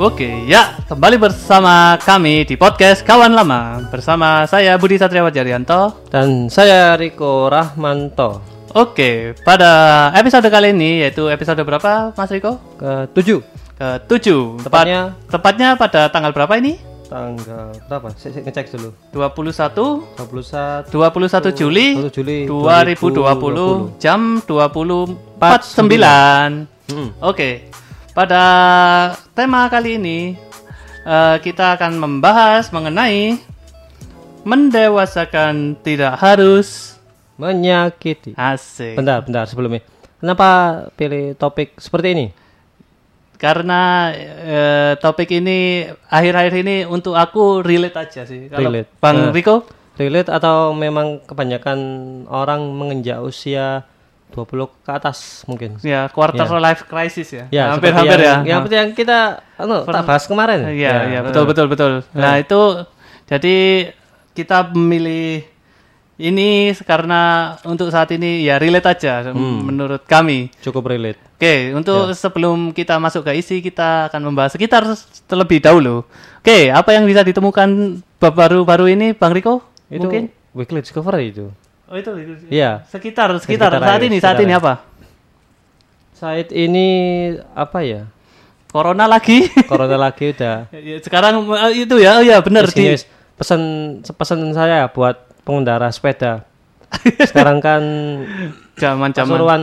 Oke, ya kembali bersama kami di podcast Kawan Lama bersama saya Budi Satriawan Jaryanto. Dan saya Riko Rahmanto Oke, pada episode kali ini yaitu episode berapa, Mas Riko? ke 7 Ke 7 Tepatnya tepatnya pada tanggal berapa ini? tanggal berapa? Saya, saya ngecek dulu. 21 21 21 Juli 1 Juli 2020 jam 20.49. Hmm. Oke, pada tema kali ini eh, kita akan membahas mengenai mendewasakan tidak harus Menyakiti. asik. Bentar, bentar sebelumnya. Kenapa pilih topik seperti ini? Karena eh, topik ini akhir-akhir ini untuk aku relate aja sih. Kalau Relate. Bang Eh. Riko, Relate atau memang kebanyakan orang menginjak usia 20 ke atas mungkin? ya quarter life crisis ya. Ya, hampir-hampir ya. yang, yang, kita anu, tak bahas kemarin. Iya, iya, eh. betul, betul, betul. Nah, itu jadi kita memilih ini karena untuk saat ini ya relate aja menurut kami. Cukup relate. Oke, untuk sebelum kita masuk ke isi, kita akan membahas sekitar terlebih dahulu. Oke, apa yang bisa ditemukan baru-baru ini, Bang Riko? Itu Mungkin? weekly discovery itu. Oh itu, itu. Iya. Sekitar, sekitar, Sekitar saat ini, saat ini apa? Saat ini apa ya? Corona lagi. Corona lagi udah. Ya, Sekarang eh, itu ya, oh ya benar di. pesan pesan saya buat pengendara sepeda. Sekarang kan Zaman-zaman Pasuruan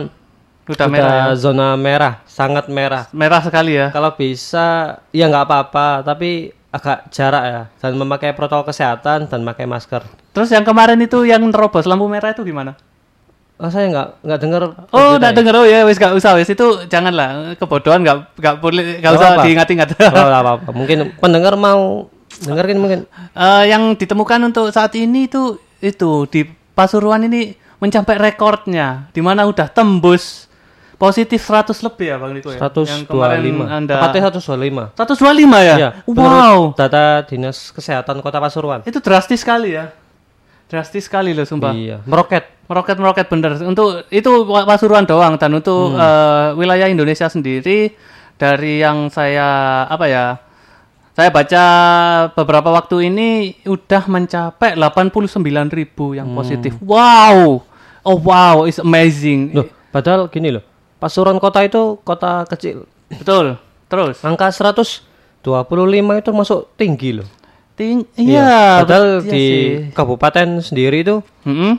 udah udah merah. ya. zona merah, sangat merah. Merah sekali ya. Kalau bisa ya nggak apa-apa, tapi agak jarak ya dan memakai protokol kesehatan dan memakai masker. Terus yang kemarin itu yang nerobos lampu merah itu gimana? Oh, saya nggak nggak dengar. Oh, udah denger oh ya, wis gak usah wis itu janganlah kebodohan nggak nggak boleh nggak Nggak usah diingat-ingat. Oh, nggak apa-apa. Mungkin pendengar mau dengerin mungkin. Eh, yang ditemukan untuk saat ini itu itu di Pasuruan ini mencapai rekornya di mana udah tembus positif 100 lebih ya Bang Niko ya. Yang kemarin 125. Anda Tepatnya 125. 125 ya? Iya, wow. data Dinas Kesehatan Kota Pasuruan. Itu drastis sekali ya. Drastis sekali loh sumpah. Iya, meroket. Meroket-meroket bener. Untuk itu Pasuruan doang dan untuk eh, wilayah Indonesia sendiri dari yang saya apa ya? Saya baca beberapa waktu ini udah mencapai 89.000 yang positif. Wow. Oh wow, it's amazing. Loh, padahal gini loh. Pasuruan kota itu kota kecil. Betul. Terus. Angka 125 itu masuk tinggi loh. Ting iya, Padahal bet- iya di sih. kabupaten sendiri itu Mm-mm.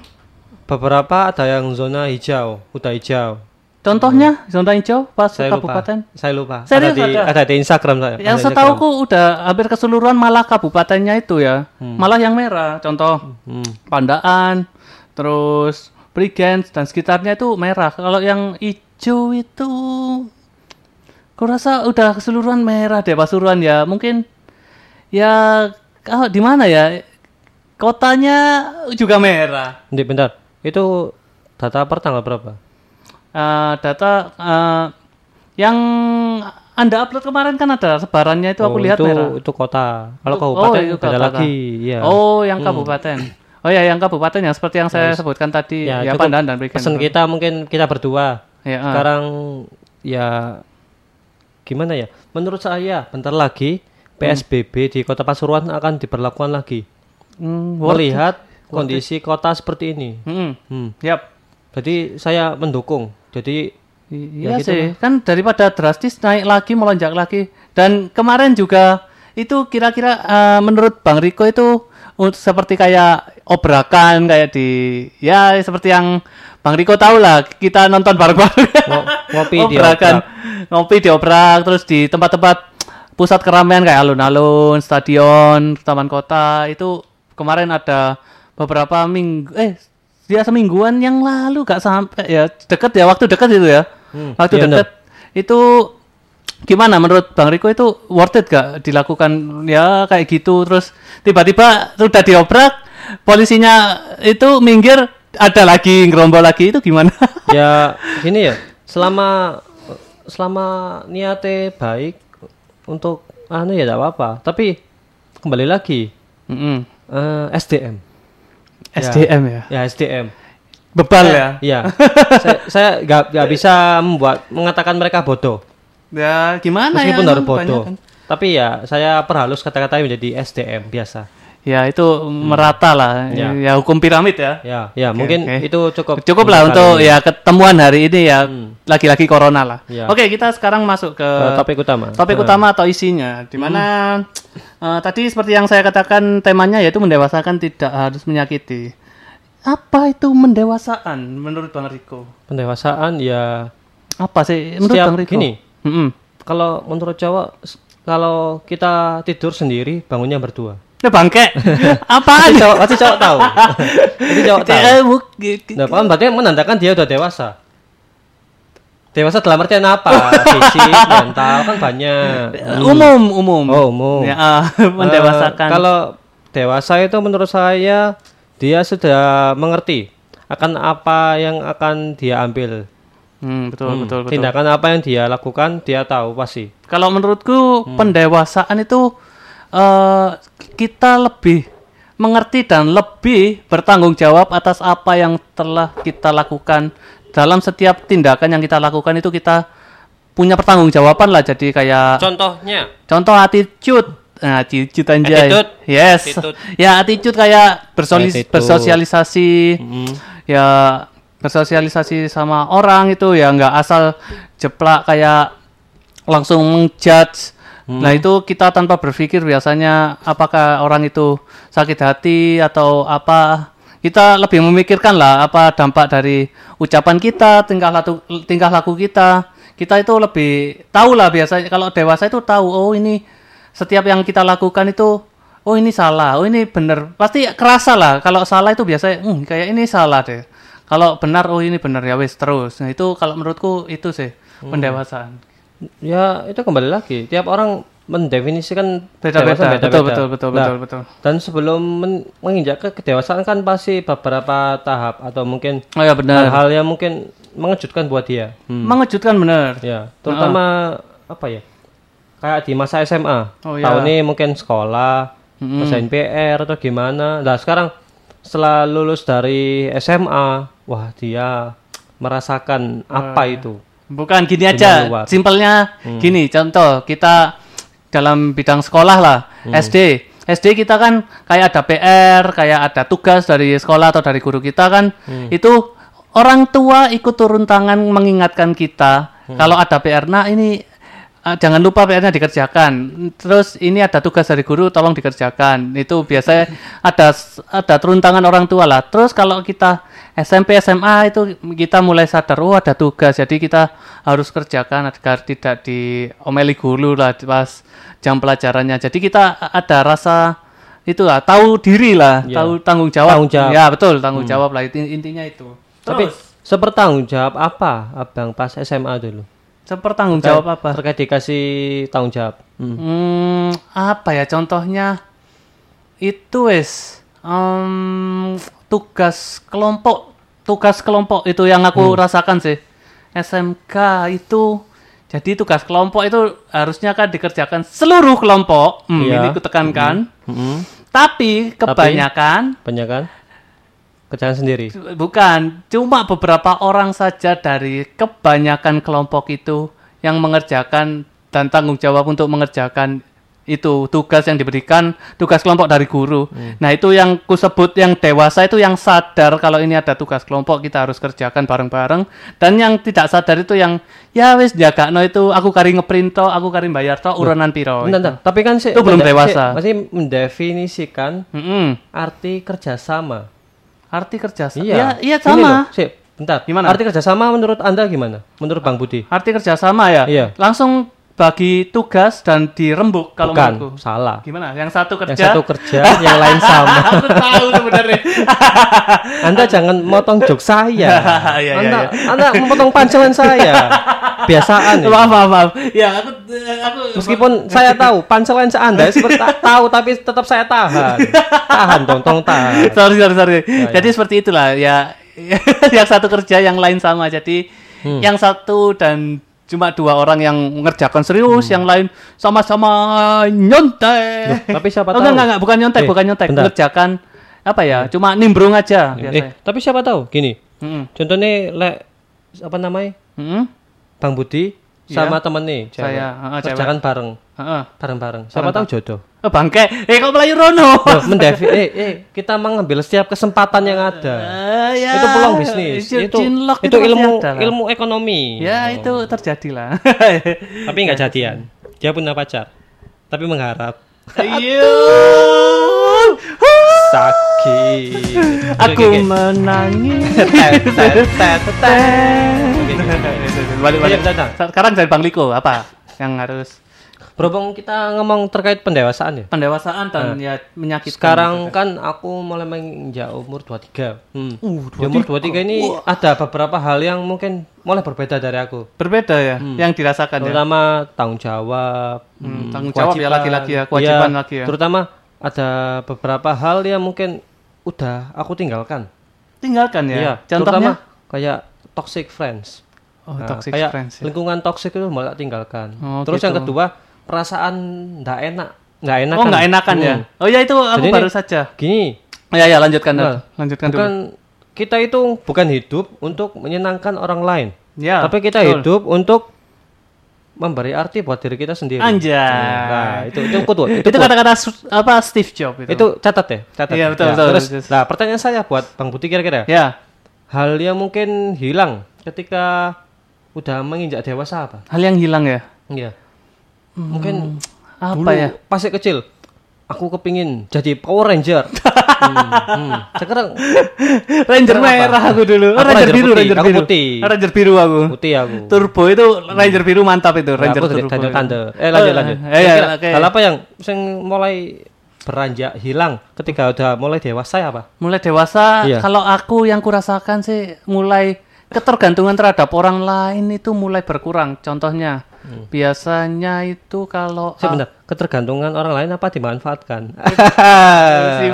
beberapa ada yang zona hijau, udah hijau. Contohnya zona hijau pas Saya kabupaten. lupa. Saya lupa. Serius ada di ada? ada di Instagram saya. Yang setahuku udah hampir keseluruhan malah kabupatennya itu ya. Malah yang merah. Contoh. Hmm. Pandaan, terus Brigens dan sekitarnya itu merah. Kalau yang hijau itu kurasa udah keseluruhan merah deh Pasuruan ya. Mungkin ya oh, di mana ya? Kotanya juga merah. Ini bentar. Itu data per tanggal berapa? Eh, data eh, yang Anda upload kemarin kan ada sebarannya itu aku Oh, lihat itu, merah. itu kota. Kalau Oh, kabupaten itu beda kota. lagi, ya. Oh, yang kabupaten. Oh ya, yang kabupaten yang seperti yang saya sebutkan tadi ya, Ya, Pandan dan. Pesan kita mungkin kita berdua. Ya, ah. Sekarang ya gimana ya? Menurut saya bentar lagi PSBB di Kota Pasuruan akan diberlakukan lagi. Hmm, Melihat kondisi kota seperti ini. Hmm, Hmm. yap. Jadi saya mendukung. Jadi I- Ya Iya gitu sih, kan daripada drastis naik lagi melonjak lagi. Dan kemarin juga itu kira-kira eh, menurut Bang Riko itu un- seperti kayak obrakan kayak di ya seperti yang Bang Riko tahu lah kita nonton bareng-bareng. ngo- ngopi di obrakan, ngopi di obrak terus di tempat-tempat pusat keramaian kayak alun-alun, stadion, taman kota itu kemarin ada beberapa minggu eh dia semingguan yang lalu gak sampai ya deket ya waktu deket itu ya. Hmm, waktu iya, deket itu gimana menurut Bang Riko itu worth it gak dilakukan ya kayak gitu terus tiba-tiba sudah diobrak polisinya itu minggir ada lagi ngerombol lagi itu gimana ya gini ya. Selama selama niatnya baik untuk anu ya tidak apa-apa. Tapi kembali lagi Mm-mm. eh, SDM. SDM ya Ya SDM. bebal ya Iya. saya saya nggak nggak bisa membuat mengatakan mereka bodoh. Ya gimana Meskipun ya harus bodoh. kan. Tapi ya saya perhalus kata-kata menjadi SDM biasa. Ya itu merata lah. Ya. Ya. hukum piramid ya. Ya, ya mungkin oke. itu cukup. Cukup lah untuk ini. ya ketemuan hari ini ya lagi-lagi corona lah. Ya. Oke kita sekarang masuk ke Eh, topik utama. topik utama atau isinya, di mana eh, tadi seperti yang saya katakan temanya yaitu mendewasakan tidak harus menyakiti. Apa itu mendewasaan menurut Bang Riko? Pendewasaan ya Apa sih menurut Setiap Bang Riko? gini. Mm-mm. kalau menurut Jawa s- kalau kita tidur sendiri bangunnya berdua. Ya bangke. Apa Pasti cowok, pasti cowok tahu. Pasti cowok tahu. Nah, kan berarti menandakan dia udah dewasa. Dewasa dalam artian apa? Fisik, mental kan banyak. umum, umum. Oh, umum. Ya, ah, mendewasakan. Eh, kalau dewasa itu menurut saya dia sudah mengerti akan apa yang akan dia ambil. Hmm, betul, betul, betul. Tindakan apa yang dia lakukan dia tahu pasti. Kalau menurutku Hmm. pendewasaan itu eh kita lebih mengerti dan lebih bertanggung jawab atas apa yang telah kita lakukan dalam setiap tindakan yang kita lakukan itu kita punya pertanggongjawaban lah jadi kayak Contohnya contoh attitude nah attitude anjay Attitude. yes Attitude. ya attitude kayak bersolis- Attitude. bersosialisasi Hmm. ya bersosialisasi sama orang itu ya nggak asal jeplak kayak langsung menjudge Hmm. nah itu kita tanpa berpikir biasanya apakah orang itu sakit hati atau apa. Kita lebih memikirkan lah apa dampak dari ucapan kita tingkah laku tingkah laku kita. Kita itu lebih tahu lah biasanya. Kalau dewasa itu tahu oh ini setiap yang kita lakukan itu oh ini salah oh ini benar pasti kerasa lah kalau salah itu biasanya hmm, kayak ini salah deh kalau benar oh ini benar ya wes terus nah itu kalau menurutku itu sih Hmm. pendewasaan Ya itu kembali lagi tiap orang mendefinisikan beda-beda dewasa betul betul betul Nah, betul betul Dan sebelum men- menginjak ke kedewasaan kan pasti beberapa tahap atau mungkin oh ya benar hal-hal yang mungkin mengejutkan buat dia. mengejutkan benar Ya, terutama apa ya? Kayak di masa SMA. Oh, ya. Tahun ini mungkin sekolah, kerjain PR atau gimana. Nah, sekarang setelah lulus dari SMA, wah dia merasakan apa itu? Bukan gini aja, luar. simpelnya gini, contoh kita dalam bidang sekolah lah, SD. SD kita kan kayak ada PR, kayak ada tugas dari sekolah atau dari guru kita kan, itu orang tua ikut turun tangan mengingatkan kita kalau ada PR. Nah ini eh, jangan lupa PR-nya dikerjakan. Terus ini ada tugas dari guru, tolong dikerjakan. Itu biasanya ada ada turun tangan orang tua lah. Terus kalau kita SMP SMA itu kita mulai sadar oh ada tugas jadi kita harus kerjakan agar tidak diomeli guru lah pas jam pelajarannya jadi kita ada rasa itu lah tahu diri lah Ya. tahu tanggung jawab Tanggung jawab. ya betul tanggung jawab lah Inti- intinya itu Tapi Terus, sepertanggung jawab apa abang pas SMA dulu? Sepertanggung jawab apa Terkait dikasih tanggung jawab. Hmm. Hmm, apa ya contohnya? Itu wes em, tugas kelompok, tugas kelompok itu yang aku rasakan sih. SMK itu jadi tugas kelompok itu harusnya kan dikerjakan seluruh kelompok. Hmm, Iya. Ini ku tekankan. Hmm. Tapi kebanyakan Banyak kan? Kerjaan sendiri. bukan cuma beberapa orang saja dari kebanyakan kelompok itu yang mengerjakan dan tanggung jawab untuk mengerjakan itu tugas yang diberikan tugas kelompok dari guru. Nah, itu yang kusebut yang dewasa itu yang sadar kalau ini ada tugas kelompok kita harus kerjakan bareng-bareng dan yang tidak sadar itu yang ya wis jagakno itu aku kari ngeprint to, aku kari bayar to urunan piro. Bentar, bentar. Tapi kan sih Itu belum dewasa. sih, Masih mendefinisikan Mm-mm. arti kerjasama. Arti kerja Iya. iya, iya sama. loh, sih, bentar. Gimana? Arti kerjasama menurut anda gimana? Menurut Bang Budi? Arti kerjasama ya. Iya. Langsung bagi tugas dan dirembuk kalau Bukan, menurutku. salah. Gimana? Yang satu kerja. Yang satu kerja, yang lain sama. Aku tahu sebenarnya. Anda jangan motong jok saya. Iya, anda, iya. anda memotong pancelan saya. Biasaan. ya. maaf, maaf, maaf. Ya, aku aku Meskipun saya tahu pancelan Anda seperti ta- tahu tapi tetap saya tahan. Tahan dong, tong tahan. sorry, sorry, sorry. Ya, Jadi seperti itulah ya. yang satu kerja, yang lain sama. Jadi Hmm. yang satu dan cuma dua orang yang mengerjakan serius, Hmm. yang lain sama-sama nyontek. Tapi siapa Oh, tahu? enggak, enggak, enggak, bukan nyontek, Eh, bukan nyontek. bentar. Mengerjakan apa ya? Cuma nimbrung aja Eh, biasanya. tapi siapa tahu? Gini, Mm-mm. contohnya lek apa namanya? Mm-mm. Bang Budi sama temen nih, cewek. Saya, cewek. Kerjakan bareng, Heeh. bareng-bareng. Siapa tahu jodoh. Oh, bangke. Eh kok melayu Rono? Loh, mendevi eh, eh kita mengambil setiap kesempatan yang ada. Ah, ya. itu peluang bisnis. Jin- itu itu pasti ilmu ada lah. ilmu ekonomi. Ya itu terjadi lah. Tapi nggak jadian. Dia punya pacar. Tapi mengharap. Ayo. Sakit. Aku menangis. Balik balik. Iya. Sekarang dari Bang Liko apa yang harus Berhubung kita ngomong terkait pendewasaan ya. pendewasaan dan ya menyakitkan. Sekarang kan aku mulai menginjak umur 23. Hmm. Uh, Di umur 23 ini ada beberapa hal yang mungkin mulai berbeda dari aku. berbeda ya yang dirasakan ya. Terutama tanggung jawab, Hmm, tanggung jawab ya lagi-lagi ya, kewajiban lagi ya. Terutama ada beberapa hal yang mungkin udah aku tinggalkan. Tinggalkan ya. Iya, Contohnya terutama kayak toxic friends. oh, Nah, toxic kayak friends. ya. lingkungan toxic itu malah tinggalkan. Oh, Terus yang gitu. kedua, perasaan nggak enak, nggak enak. Oh, nggak enakan ya. Oh ya itu aku Jadi ini- baru saja. Gini, ya ya lanjutkan Nah, lanjutkan dulu. bukan kita itu bukan hidup untuk menyenangkan orang lain, Ya. tapi kita betul. hidup untuk memberi arti buat diri kita sendiri. Anjay. Nah, itu itu quote, itu kata-kata apa Steve Jobs itu. itu catat ya, catat. Iya, betul, Ya, betul. Terus, Terus. nah pertanyaan saya buat Bang Budi kira-kira, Ya. hal yang mungkin hilang ketika udah menginjak dewasa apa? Hal yang hilang ya. Iya. Mungkin Apa dulu ya? pas kecil, aku kepingin jadi Power Ranger. hmm, hmm. Sekarang Ranger Kenapa? merah aku dulu. Oh, Aku Ranger, Ranger biru, putih, Ranger aku biru. putih. Ranger biru aku. putih aku. Turbo itu Ranger biru mantap itu, Nah, Ranger aku jadi turbo. Itu. Thunder. Eh lanjut lanjut. Eh, iya, Kira-kira oke. Hal apa yang sing mulai beranjak hilang ketika udah mulai dewasa ya apa? Mulai dewasa, Iya. kalau aku yang kurasakan sih mulai ketergantungan terhadap orang lain itu mulai berkurang. Contohnya, Hmm. biasanya itu kalau Sebentar, ketergantungan orang lain apa dimanfaatkan? Si.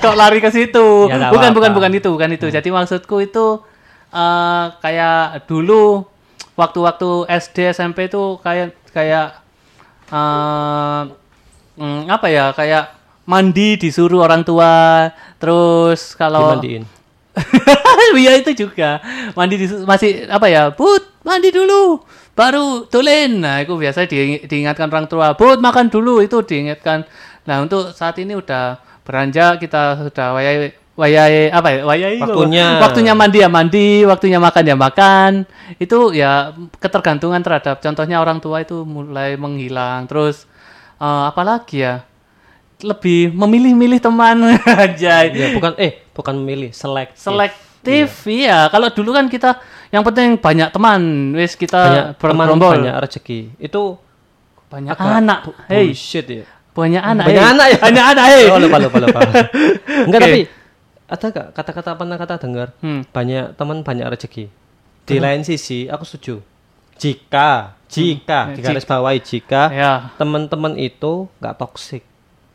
Kok lari ke situ? Ya, bukan, apa-apa. bukan, bukan itu, bukan itu. Jadi maksudku itu eh, kayak dulu waktu-waktu SD SMP itu kayak kayak eh, mm, apa ya? Kayak mandi disuruh orang tua, terus kalau Dimandiin. Iya itu juga mandi di, masih apa ya put mandi dulu baru tulen. Nah itu biasa di, diingatkan orang tua put makan dulu. Itu diingatkan. Nah untuk saat ini udah beranjak kita sudah wayai wayai apa ya wayai. Waktunya. waktunya mandi ya mandi waktunya makan ya makan. Itu ya ketergantungan terhadap contohnya orang tua itu mulai menghilang. Terus eh, apalagi ya lebih memilih-milih teman. Aja Ya, bukan eh bukan memilih, selektif. Selektif iya kalau dulu kan kita yang penting banyak teman wis banyak kita teman bergerombol banyak rezeki. Itu banyak agak anak bu- hey bullshit ya. banyak anak Banyak hey. anak ya? banyak anak hey Oh, lupa lupa lupa. Enggak Oke. tapi ada gak kata-kata pernah kata dengar Hmm. banyak teman banyak rezeki. Di lain sisi aku setuju. Jika jika Hmm. di garis bawahi jika ya teman-teman itu nggak toksik.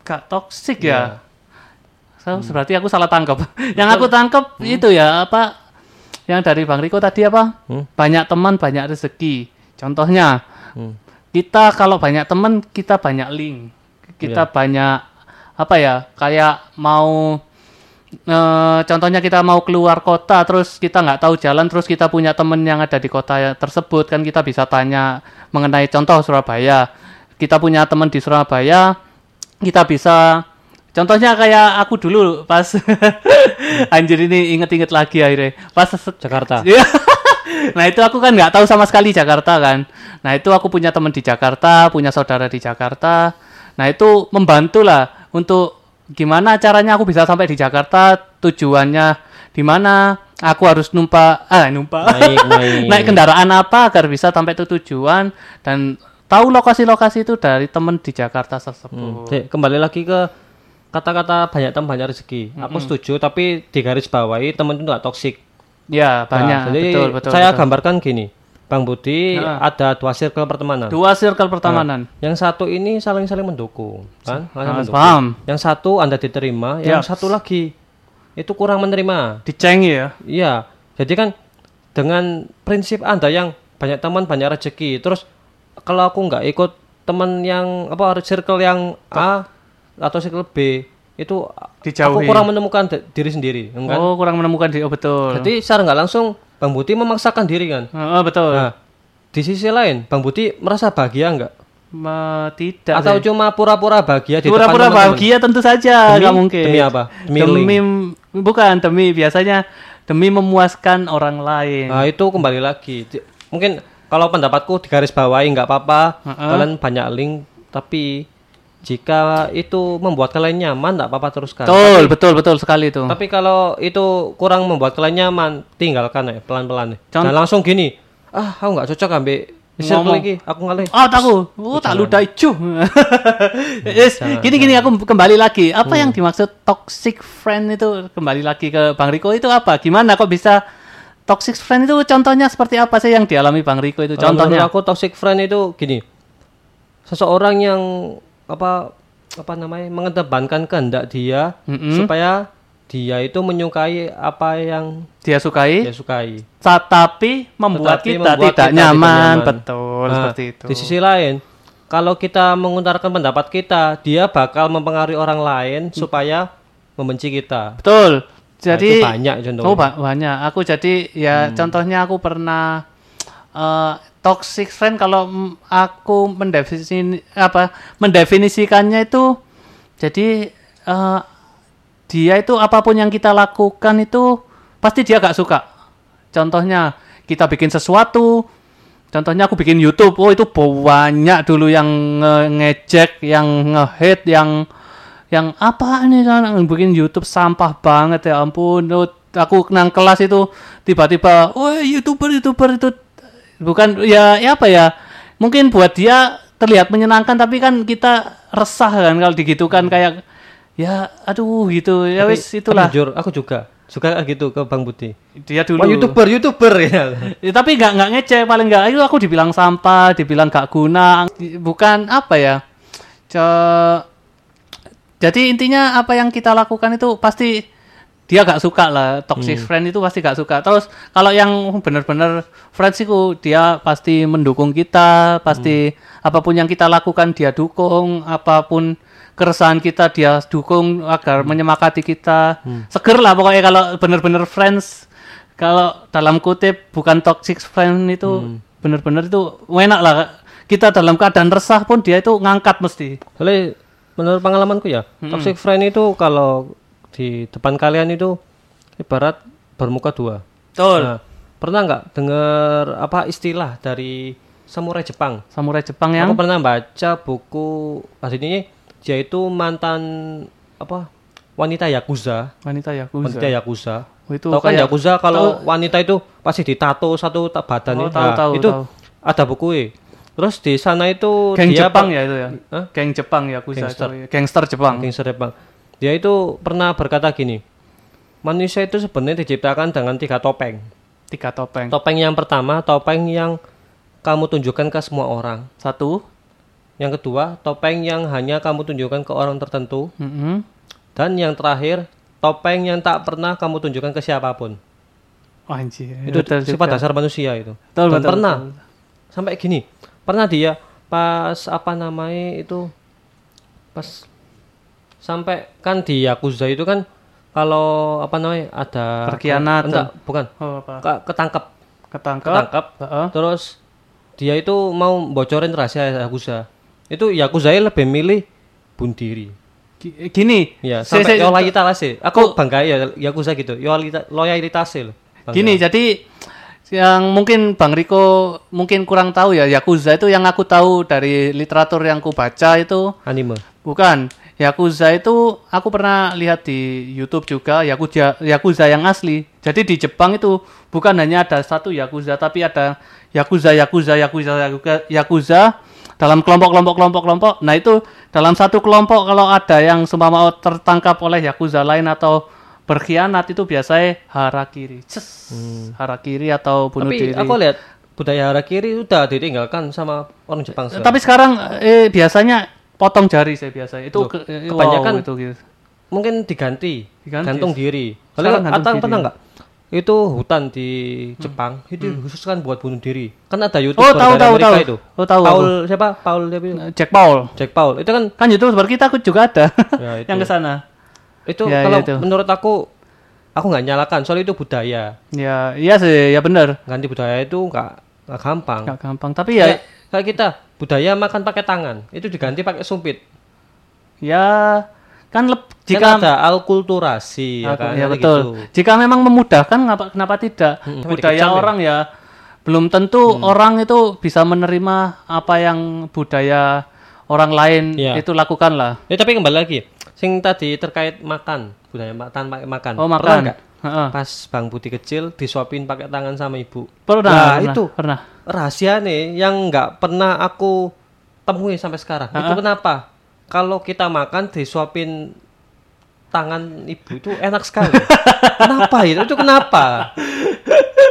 gak toksik Iya. ya So, berarti aku salah tangkap yang aku tangkap itu ya apa yang dari bang Riko tadi apa? Hmm. banyak teman banyak rezeki. Contohnya Hmm. kita kalau banyak teman kita banyak link. Kita Iya. banyak apa ya kayak mau eh, contohnya kita mau keluar kota terus kita nggak tahu jalan terus kita punya temen yang ada di kota tersebut kan kita bisa tanya mengenai contoh Surabaya. Kita punya teman di Surabaya kita bisa contohnya kayak aku dulu pas anjir ini inget-inget lagi akhirnya pas Jakarta. Iya. nah itu aku kan nggak tahu sama sekali Jakarta kan. Nah itu aku punya teman di Jakarta, punya saudara di Jakarta. Nah itu membantu lah untuk gimana caranya aku bisa sampai di Jakarta, tujuannya di mana, aku harus numpak, ah numpak, Naik, naik. naik kendaraan apa agar bisa sampai ke tujuan dan tahu lokasi-lokasi itu dari teman di Jakarta tersebut. Hmm. Kembali lagi ke kata-kata banyak teman banyak rezeki. Aku setuju tapi di garis bawahi teman itu nggak toksik. Ya banyak, Nah, jadi betul betul. saya betul. gambarkan gini, Bang Budi ada dua circle pertemanan. Dua circle pertemanan. Yang satu ini saling-saling mendukung, kan? Saling Ah, mendukung. paham. Yang satu Anda diterima, yang Yap. satu lagi itu kurang menerima. Dicengi ya. Iya. Jadi kan dengan prinsip Anda yang banyak teman banyak rezeki, terus kalau aku nggak ikut teman yang apa circle yang A atau circle B itu aku Dijauhi. kurang menemukan diri sendiri, kan? Oh kurang menemukan di, oh betul. Jadi secara nggak langsung Bang Budi memaksakan diri kan. Oh, betul. Nah, di sisi lain, Bang Budi merasa bahagia enggak? Me- tidak Atau sih. cuma pura-pura bahagia di pura-pura bahagia tentu saja Demi- nggak mungkin demi apa? Demi demi, bukan demi biasanya demi memuaskan orang lain Nah, itu kembali lagi. Mungkin kalau pendapatku di garis bawahi nggak apa-apa. Heeh. Kalian banyak link, tapi jika itu membuat kalian nyaman, nggak apa-apa teruskan. betul betul betul sekali itu Tapi kalau itu kurang membuat kalian nyaman, tinggalkan ya pelan-pelan. Jangan langsung gini. Ah, aku nggak cocok ambil Ngomong. lagi. Aku ngalih. Oh, tahu. Oh, tak ludai cu. yes, gini gini aku kembali lagi. Apa Hmm. yang dimaksud toxic friend itu kembali lagi ke Bang Riko itu apa? Gimana kok bisa toxic friend itu contohnya seperti apa sih yang dialami Bang Riko itu? Contohnya. menurut aku toxic friend itu gini. Seseorang yang apa apa namanya mengedepankan kehendak dia Mm-mm. supaya dia itu menyukai apa yang Dia sukai, dia sukai. tapi membuat Tetapi kita membuat tidak kita nyaman. Betul, Nah, seperti itu. Di sisi lain, kalau kita mengutarakan pendapat kita, dia bakal mempengaruhi orang lain supaya membenci kita. Betul. Nah, Jadi itu banyak contohnya. Oh, ba- banyak. Aku jadi ya contohnya aku pernah eh, toxic friend kalau aku mendefinisi apa mendefinisikannya itu jadi eh, dia itu apa pun yang kita lakukan itu pasti dia gak suka. Contohnya kita bikin sesuatu Contohnya aku bikin YouTube, oh itu banyak dulu yang nge- ngejek, yang nge-hate, yang yang apa nih kan bikin YouTube sampah banget ya ampun. Aku nang kelas itu tiba-tiba, oh youtuber youtuber itu bukan ya, ya apa ya? Mungkin buat dia terlihat menyenangkan, tapi kan kita resah kan kalau digitukan kayak ya aduh gitu ya Tapi- wis itulah jujur, aku juga suka gitu ke Bang Budi. dia dulu. Wah, YouTuber, YouTuber ya. Ya, tapi nggak nggak ngecek paling nggak itu aku dibilang sampah dibilang gak guna bukan apa ya Ce- jadi intinya apa yang kita lakukan itu pasti dia gak suka lah. Toxic friend itu pasti gak suka. Terus kalau yang benar-benar friends itu dia pasti mendukung kita pasti apa pun yang kita lakukan dia dukung apa pun keresahan kita dia dukung agar menyemangati kita. Seger lah pokoknya kalau benar-benar friends. Kalau dalam kutip bukan toxic friend itu benar-benar itu enak lah. Kita dalam keadaan resah pun dia itu ngangkat mesti. Soalnya menurut pengalamanku ya, toxic friend itu kalau di depan kalian itu ibarat bermuka dua. betul Nah, pernah nggak dengar apa istilah dari samurai Jepang? samurai Jepang yang Aku pernah baca buku aslinya dia itu mantan apa wanita yakuza, wanita ya wanita yakuza. Oh, itu tahu kan kayak- yakuza kalau wanita itu pasti ditato satu badan Oh, itu. tahu, Nah, tahu, itu tahu. ada buku Terus di sana itu geng dia Jepang ya itu ya Hah? geng Jepang ya Gangster. gangster Jepang Gangster Jepang. Dia itu pernah berkata gini, manusia itu sebenarnya diciptakan dengan tiga topeng. tiga topeng Topeng yang pertama, topeng yang kamu tunjukkan ke semua orang. satu Yang kedua, topeng yang hanya kamu tunjukkan ke orang tertentu. mm-mm. Dan yang terakhir, topeng yang tak pernah kamu tunjukkan ke siapa pun. Wah, anjir Itu betul sifat juga. dasar manusia itu. Betul, Dan betul, pernah betul. sampai gini, pernah dia pas apa namanya itu pas sampai kan di Yakuza itu kan kalau apa namanya ada Berkhianat. enggak bukan. Oh, apa? Ke- ketangkep. Ketangkep. Ketangkep. Heeh. terus dia itu mau bocorin rahasia Yakuza. Itu Yakuza lebih milih bunuh diri. Gi- gini. Ya sampai loyalitas sih. Aku bangga ya Yakuza gitu. Loyalitas loyalitas Bangga. Gini, jadi yang mungkin Bang Riko mungkin kurang tahu ya Yakuza itu yang aku tahu dari literatur yang ku baca itu anime. Bukan Yakuza itu aku pernah lihat di YouTube juga Yakuza Yakuza yang asli. Jadi di Jepang itu bukan hanya ada satu Yakuza tapi ada Yakuza Yakuza Yakuza Yakuza, Yakuza dalam kelompok-kelompok kelompok-kelompok. Nah, itu dalam satu kelompok kalau ada yang seumpama tertangkap oleh Yakuza lain atau berkhianat itu biasanya harakiri. Ces, harakiri atau bunuh tapi diri. aku lihat budaya harakiri udah ditinggalkan sama orang Jepang sekarang. Tapi sekarang eh, biasanya potong jari saya biasanya. Itu Loh, ke- eh, kebanyakan wow, itu gitu. mungkin diganti, Diganti. gantung diri. Kalau diri. pernah nggak? Itu hutan di Jepang itu khusus kan buat bunuh diri. Kan ada YouTube Oh, tahu, dari tahu, Amerika tahu. itu. Oh, tahu Paul siapa? Paul siapa? itu? Jack Paul. Jack Paul. Itu kan Kan youtuber kita aku juga ada Ya, itu. yang ke sana. itu Ya, kalau ya, itu. menurut aku aku nggak nyalakan soal itu budaya. Ya, iya sih, ya benar. Ganti budaya itu nggak nggak gampang. nggak gampang. Tapi ya Kayak, kayak kita budaya makan pakai tangan itu diganti pakai sumpit. ya kan leb- Jika jika ada alkulturasi ya kan. ya betul. gitu. Jika memang memudahkan kenapa kenapa tidak? Hmm, budaya dikecam ya? orang ya belum tentu Hmm. orang itu bisa menerima apa yang budaya orang lain Iya. itu lakukan lah. Ya tapi kembali lagi, sing tadi terkait makan, budaya makan pakai makan. Oh Pernah makan. Heeh. Pas Bang Budi kecil disuapin pakai tangan sama ibu. Pernah, Nah, pernah, itu. pernah. Rahasia nih yang nggak pernah aku temui sampai sekarang. Itu kenapa? Kalau kita makan disuapin tangan ibu itu enak sekali. kenapa itu? Itu kenapa?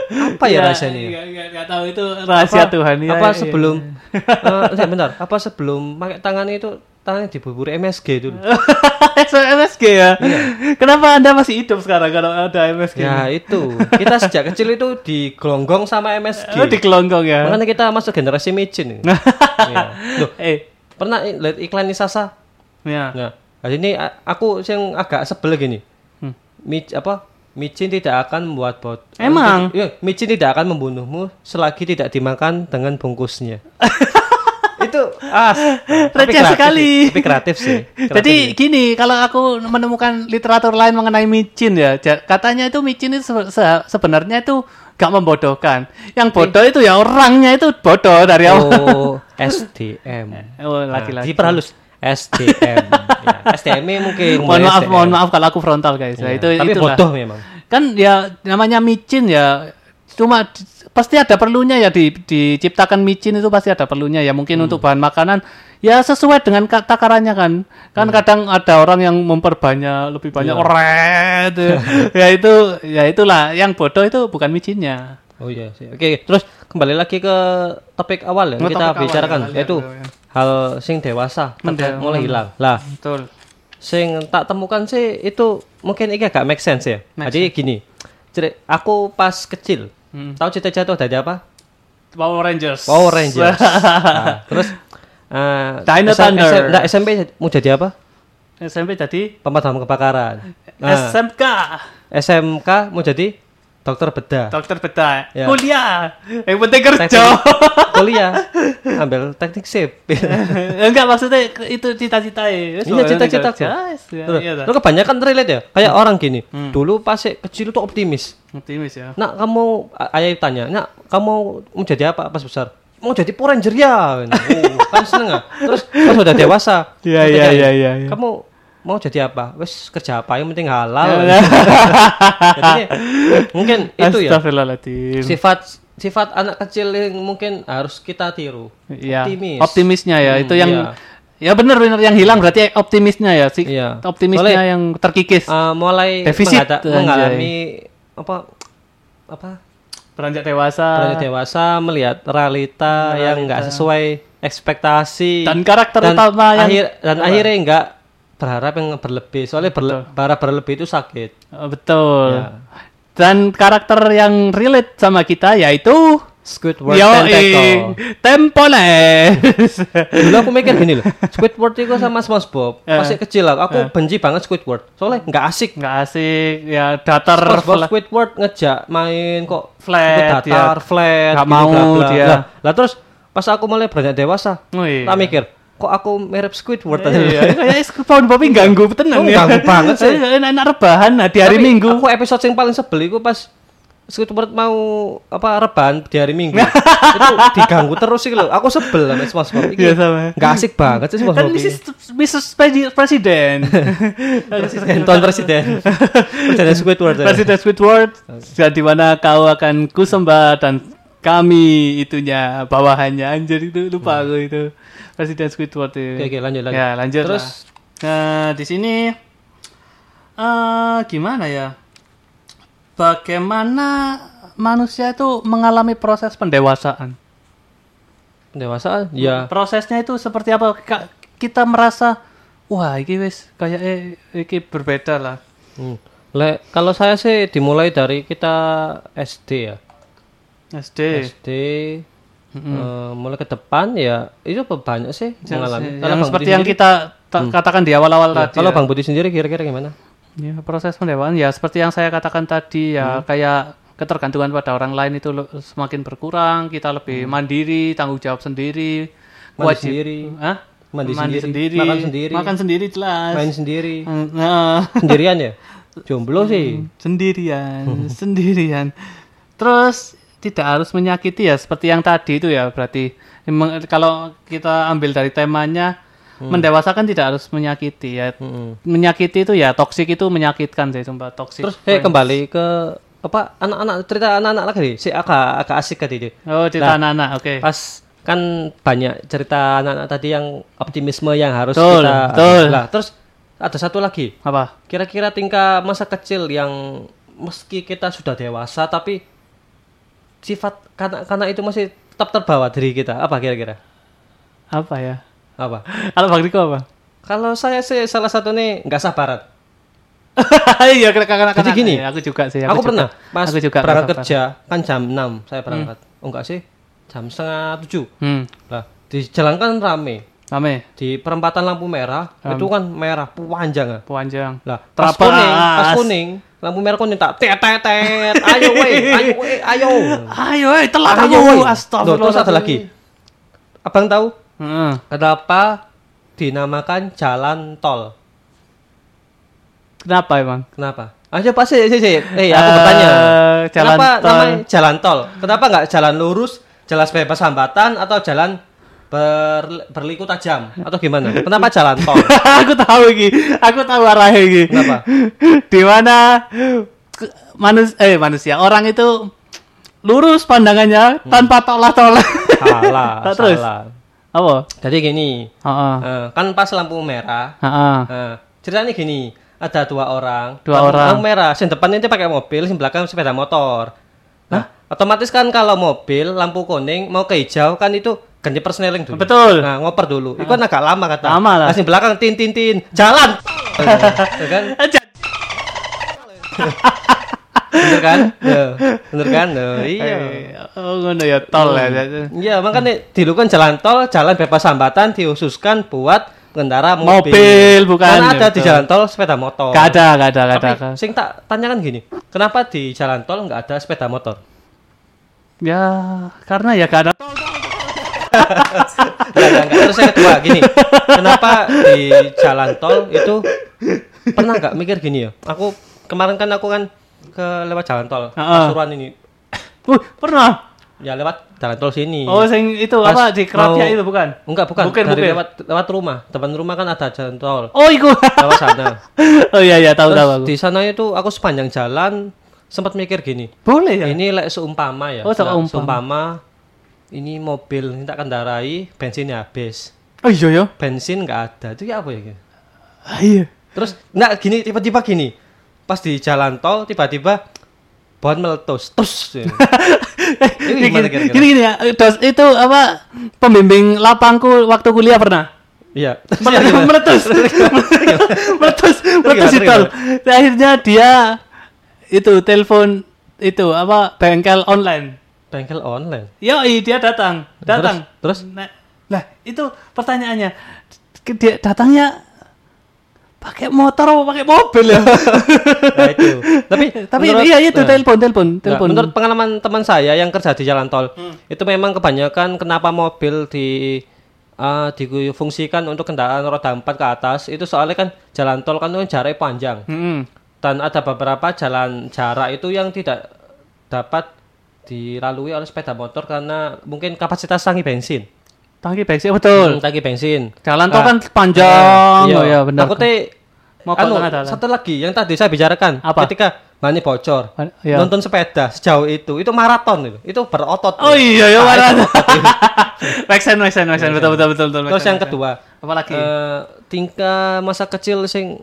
Apa ya, rasanya? Enggak tahu itu rahasia Tuhan ya. apa ya, sebelum eh bentar, apa sebelum pakai tangan itu tangannya dibubur MSG dulu. So, MSG ya. Iya. Kenapa Anda masih hidup sekarang kalau ada MSG? Ya itu, kita sejak kecil itu digelonggong sama MSG. Oh, di kelonggong ya. Makanya kita masuk generasi micin. Iya. Loh, eh, pernah lihat iklan Isasa? ya. Nah, nah ini aku yang agak sebel gini. Hmm. Mic, apa? Micin tidak akan membuat bot. Emang? Iya, micin tidak akan membunuhmu selagi tidak dimakan dengan bungkusnya. itu ah, Receh sekali. sih. Tapi kreatif sih. Kreatif Jadi sih. gini, kalau aku menemukan literatur lain mengenai micin ya, katanya itu micin itu se- se- sebenarnya itu gak membodohkan. Yang bodoh itu ya orangnya itu bodoh dari awal. Oh, SDM. Oh, Nah, laki-laki. diperhalus SDM. ya, SDM mungkin. mohon maaf, SDM. mohon maaf kalau aku frontal guys. Ya, Iya, itu tapi itulah. bodoh memang. Kan ya namanya micin ya cuma pasti ada perlunya ya di, diciptakan micin itu pasti ada perlunya ya mungkin Hmm. untuk bahan makanan ya sesuai dengan ka- takarannya kan kan Hmm. kadang ada orang yang memperbanyak lebih banyak Iya. oret ya itu ya itulah yang bodoh itu bukan micinnya Oh iya sih. Oke, terus kembali lagi ke topik awal yang Oh, kita topik awal bicarakan ya, yaitu ya, ya. hal sing dewasa Mendewa. mulai hilang. Lah, betul sing tak temukan sih itu mungkin ini agak make sense ya. Make Jadi gini, ceri- aku pas kecil, Hmm. tahu cita-cita tuh dari apa? Power Rangers Power Rangers. Nah, terus eh, Dino SM Thunder. SM nah, SMP mau jadi apa? SMP jadi Pemadam kebakaran. Nah, SMK SMK mau jadi dokter bedah. dokter bedah Ya. kuliah yang penting kerja Teknik- kuliah ambil teknik sipil. enggak maksudnya itu cita-cita ya Iya cita-cita iya lu kebanyakan relate ya. Kayak orang gini. Dulu pas kecil tuh optimis. optimis ya Nak kamu ayah tanya, nak kamu mau jadi apa pas besar? Mau jadi Power Ranger ya. Oh, kan seneng ah. Terus pas udah dewasa. Iya, iya, iya, iya, iya. Kamu mau jadi apa? Wes kerja apa? Yang penting halal. Jadi mungkin itu ya. Sifat sifat anak kecil yang mungkin harus kita tiru. Iya, Optimis. optimisnya ya. Hmm, itu yang iya. ya benar benar yang hilang berarti optimisnya ya. Sih Iya. optimisnya Soalnya- yang terkikis. Uh, mulai Defisit, mengalami apa? Apa? Beranjak dewasa. Beranjak dewasa melihat realita yang enggak sesuai ekspektasi. Dan karakter dan utama yang akhir dan akhirnya enggak berharap yang berlebih soalnya berle, berharap berlebih itu sakit Oh, betul Ya. dan karakter yang relate sama kita yaitu Squidward Yo, Tentacle Tempoles. dulu aku mikir gini loh Squidward itu sama SpongeBob Eh. masih kecil lah aku benci banget Squidward soalnya nggak asik Nggak asik, ya datar SpongeBob. Squidward ngejak main kok Flat, datar ya. flat Nggak gitu, mau bla, bla. dia. lah, lah terus pas aku mulai beranjak dewasa Oh, iya. tak mikir kok aku mirip Squidward Iya, kayak SpongeBob ini ganggu tenan Oh, ya. ganggu banget sih. Enak rebahan nah, di hari Tapi Minggu. Aku episode yang paling sebel itu pas Squidward mau apa rebahan di hari Minggu. itu diganggu terus sih loh. Aku sebel sama SpongeBob. Iki Iya, sama. Nggak asik banget sih Kan SpongeBob. ini. Mrs. Mrs. Presi- Presiden. Presiden, Tuan Presiden. Presiden Squidward. Presiden Squidward. Di mana kau akan kusembah dan kami itunya bawahannya anjir itu lupa aku itu Presiden Squidward itu. Oke, oke, lanjut, lanjut. Ya lanjut Terus? lah. Nah di sini eh gimana ya? Bagaimana manusia itu mengalami proses pendewasaan? Pendewasaan? Ya. Prosesnya itu seperti apa? Ka- Kita merasa wah ini wis kayak eh ini berbeda lah. Hmm. Le, kalau saya sih dimulai dari kita SD ya. SD. SD eh, mulai ke depan ya itu banyak sih mengalami. yang Bang seperti Budi yang sendiri- kita ta- katakan di awal-awal Ya, tadi. Kalau ya. Bang Budi sendiri kira-kira gimana? Ya, proses pendewasaan ya seperti yang saya katakan tadi ya Hmm. kayak ketergantungan pada orang lain itu semakin berkurang, kita lebih mandiri, tanggung jawab sendiri, Hmm. Mandi sendiri. Hah? Mandi sendiri, makan sendiri. makan sendiri jelas. Main sendiri. Nah, Sendirian ya? Jomblo sih. sendirian, sendirian. Terus tidak harus menyakiti ya seperti yang tadi itu ya berarti kalau kita ambil dari temanya mendewasakan tidak harus menyakiti ya. Mm-mm. Menyakiti itu ya toksik itu menyakitkan sih sumpah toksik. Terus eh kembali ke apa anak-anak cerita anak-anak lagi. Si agak agak asik tadi dia. Oh, cerita anak-anak. Oke. Pas kan banyak cerita anak-anak tadi yang optimisme yang harus Betul, kita betul. Lah, terus ada satu lagi. Apa? Kira-kira tingkah masa kecil yang meski kita sudah dewasa tapi sifat kanak-kanak itu masih tetap terbawa diri kita. Apa kira-kira? Apa ya? Apa? Kalau Bang Riko apa? Kalau saya sih salah satu nih nggak sabaran. Iya, karena Jadi gini, aku juga sih. Aku, juga. pernah pas aku juga berangkat kerja kan jam 6 saya berangkat. Oh enggak sih? Jam setengah tujuh. Hmm, Lah, di jalan kan rame. Rame, Di perempatan lampu merah itu kan merah panjang. ah. panjang. Lah, pas kuning, pas kuning, lampu merah kuning tak tet tet tet. Ayo weh, ayo weh, ayo. Ayo, eh, telat Ayo weh. Astagfirullah. Terus ada lagi. Abang tahu Heeh. kenapa dinamakan jalan tol? Kenapa emang? Kenapa? Ayo pas sih, sih, sih. Eh, aku Eh, bertanya. jalan Kenapa tol. namanya jalan tol? Kenapa nggak jalan lurus, jalan bebas hambatan atau jalan ber, berliku tajam atau gimana? Kenapa jalan tol? aku tahu iki. Aku tahu arahnya iki. Kenapa? Di mana manus eh manusia orang itu lurus pandangannya tanpa tolak-tolak. Salah, terus? salah. Apa? Jadi gini, Heeh. eh, kan pas lampu merah, Heeh. eh, ceritanya gini, ada dua orang, Dua lampu, orang. lampu merah, yang depan itu pakai mobil, yang belakang sepeda motor. Nah, otomatis kan kalau mobil lampu kuning mau ke hijau kan itu ganti persneling dulu. Betul. Nah, ngoper dulu. Itu kan agak lama kata. Lama lah. Yang belakang tin tin tin, jalan. Ya kan? Aja. Bener kan? Ya, bener kan? Iya. Eh, Oh, ngono ya tol ya. Iya, makanya dulu kan jalan tol, jalan bebas hambatan dikhususkan buat pengendara mobil. Mobil, bukan. Karena ada di Betul. jalan tol sepeda motor. Gak ada, gak ada, gak ada. Tapi sing tak tanyakan gini, kenapa di jalan tol nggak ada sepeda motor? Ya, karena ya gak ada tol. Enggak, enggak. Terus yang kedua gini, kenapa di jalan tol itu pernah nggak mikir gini ya? Aku kemarin kan aku kan ke lewat jalan tol Heeh. Pasuruan ini, Uh, pernah. ya lewat jalan tol sini. Oh, sing itu Pas apa di Keratya mau- itu bukan? Enggak, bukan. Bukan, Dari bukan. lewat lewat rumah. Depan rumah kan ada jalan tol. Oh, iku. Lewat sana. oh iya iya, tahu tahu Terus aku. di sana itu aku sepanjang jalan sempat mikir gini. Boleh ya? Ini lek seumpama ya. Oh, seumpama. seumpama ini mobil tak kendarai bensinnya habis. Oh iya ya. Bensin nggak ada. Itu ya apa ya? Ah, iya. Terus nggak gini tiba-tiba gini. Pas di jalan tol tiba-tiba bahan meletus. Terus. Ini gimana gini, kira-kira? gini gini ya. Dos, itu apa pembimbing lapangku waktu kuliah pernah. Iya. Meletus, meletus, meletus, meletus itu. Akhirnya dia itu telepon itu apa bengkel online. Bengkel online. Yoi, dia datang, datang. Terus? Nah, lah itu pertanyaannya. Dia datangnya pakai motor apa pakai mobil ya? Nah itu. Tapi Tapi menurut- iya itu nah, telepon, telepon, Nah, telepon. menurut pengalaman teman saya yang kerja di jalan tol, itu memang kebanyakan kenapa mobil di uh, difungsikan untuk kendaraan roda empat ke atas itu soalnya kan jalan tol kan itu jaraknya panjang Mm-mm. dan ada beberapa jalan jarak itu yang tidak dapat dilalui oleh sepeda motor karena mungkin kapasitas tangki bensin. Tangki bensin betul. Hmm, tangki bensin. Jalan tol Ah, kan panjang. iya, Oh ya benar. Takutnya Mau anu, satu lagi yang tadi saya bicarakan Apa? ketika bannya bocor Ban- iya. nonton sepeda sejauh itu itu maraton itu itu berotot Oh iya ya Nah, otot. Make sense, make sense, make sense. Betul betul betul betul. terus yang kedua Apalagi? eh, tingkah masa kecil sing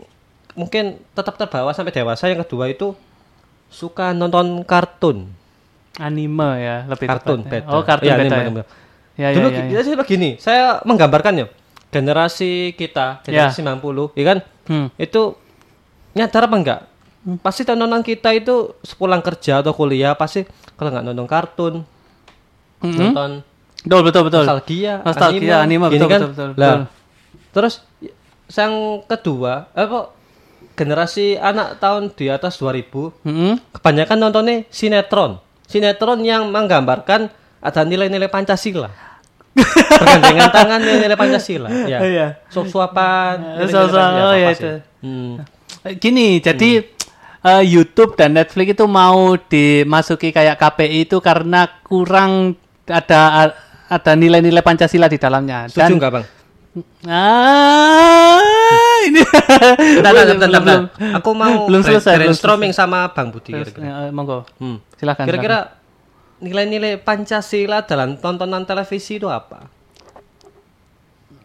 mungkin tetap terbawa sampai dewasa yang kedua itu suka nonton kartun anime ya lebih kartun tepatnya. beda Oh, kartun Iya, beda. anime, ya. anime. Ya, ya, dulu ya, ya. kita sih begini saya menggambarkan ya generasi kita generasi 90 ya kan Hmm. itu nyadar apa enggak pasti tontonan kita itu sepulang kerja atau kuliah pasti kalau nggak nonton kartun Mhm. nonton Betul betul betul. nostalgia Nostalgia, anime, gini betul, kan betul, betul, lah betul. terus yang kedua apa generasi anak tahun di atas 2000 Mm-mm. kebanyakan nontonnya sinetron. Sinetron yang menggambarkan ada nilai-nilai Pancasila. Bergandengan tangan nilai-nilai Pancasila. Ya. Iya. Suap-suapan. nilai-nilai Suap-suap, Pancasila, oh, iya, apa sih? itu. Hmm. Gini, jadi eh, YouTube dan Netflix itu mau dimasuki kayak KPI itu karena kurang ada ada nilai-nilai Pancasila di dalamnya. Setuju nggak bang? Ah, ini Bentar, bentar, bentar, Belum- bentar. belum- Aku mau belum selesai, belum brainstorming sama Bang Budi. Kira-kira. eh, monggo. Hmm. Silakan. Kira-kira nilai-nilai Pancasila dalam tontonan televisi itu apa?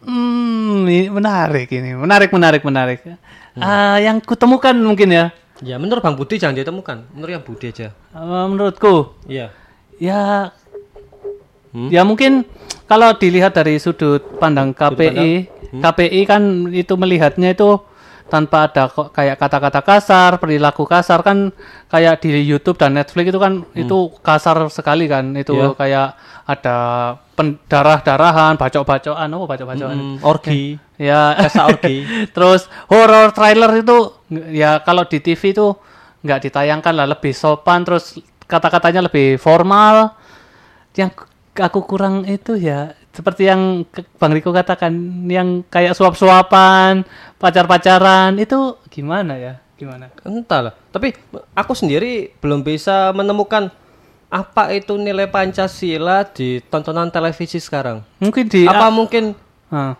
Hmm, ini menarik ini. Menarik, menarik, menarik. Ah, yang kutemukan mungkin ya. Ya menurut Bang Budi jangan ditemukan. Menurut yang Budi aja. Eh, menurutku Iya. ya Hmm? ya mungkin kalau dilihat dari sudut pandang KPI, Hmm? KPI kan itu melihatnya itu tanpa ada kok kayak kata-kata kasar, perilaku kasar kan kayak di YouTube dan Netflix itu kan itu kasar sekali kan. Itu Hmm. Iya. kayak ada pendarah-darahan, bacok-bacokan, oh bacok-bacokan. Hmm, orgi. Ya, Pesta orgi. terus horror trailer itu ya kalau di TV itu nggak ditayangkan lah lebih sopan terus kata-katanya lebih formal. Yang aku kurang itu ya seperti yang Bang Riko katakan yang kayak suap-suapan, pacar-pacaran itu gimana ya? Gimana? Entahlah. Tapi aku sendiri belum bisa menemukan apa itu nilai Pancasila di tontonan televisi sekarang. Mungkin di Apa mungkin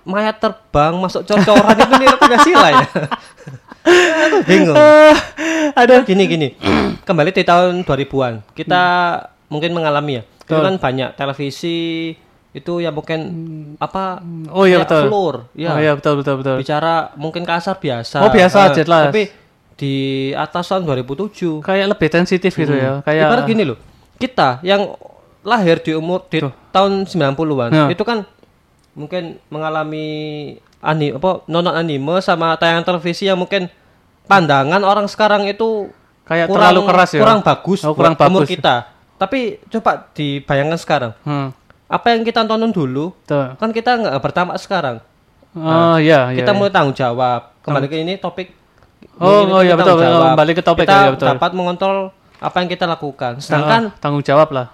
mayat terbang masuk cor-coran itu nilai Pancasila ya? aku bingung. ada Gini gini. Kembali di tahun 2000-an. Kita mungkin mengalami ya. Itu kan banyak televisi itu yang mungkin apa Oh iya betul. floor, ya. Oh iya betul betul betul. bicara mungkin kasar biasa. Oh, biasa, Eh, jelas. Tapi di atas tahun 2007 Kayak lebih sensitif gitu ya. Kayak Ibarat gini loh. Kita yang lahir di umur di tahun 90-an Ya. itu kan mungkin mengalami ani apa nonton anime sama tayangan televisi yang mungkin pandangan orang sekarang itu Kayak terlalu keras ya? Kurang bagus Oh, kurang buat umur bagus. kita. Tapi coba dibayangkan sekarang. Hmm, Apa yang kita tonton dulu tuh. kan kita nggak bertamak sekarang. Oh iya iya. kita iya. mulai tanggung jawab. Kembali ke ini topik. Oh, mungkin oh iya, betul, betul. jawab. Balik ke topik kita ya, betul. dapat mengontrol apa yang kita lakukan. Sedangkan Ah, tanggung jawab lah.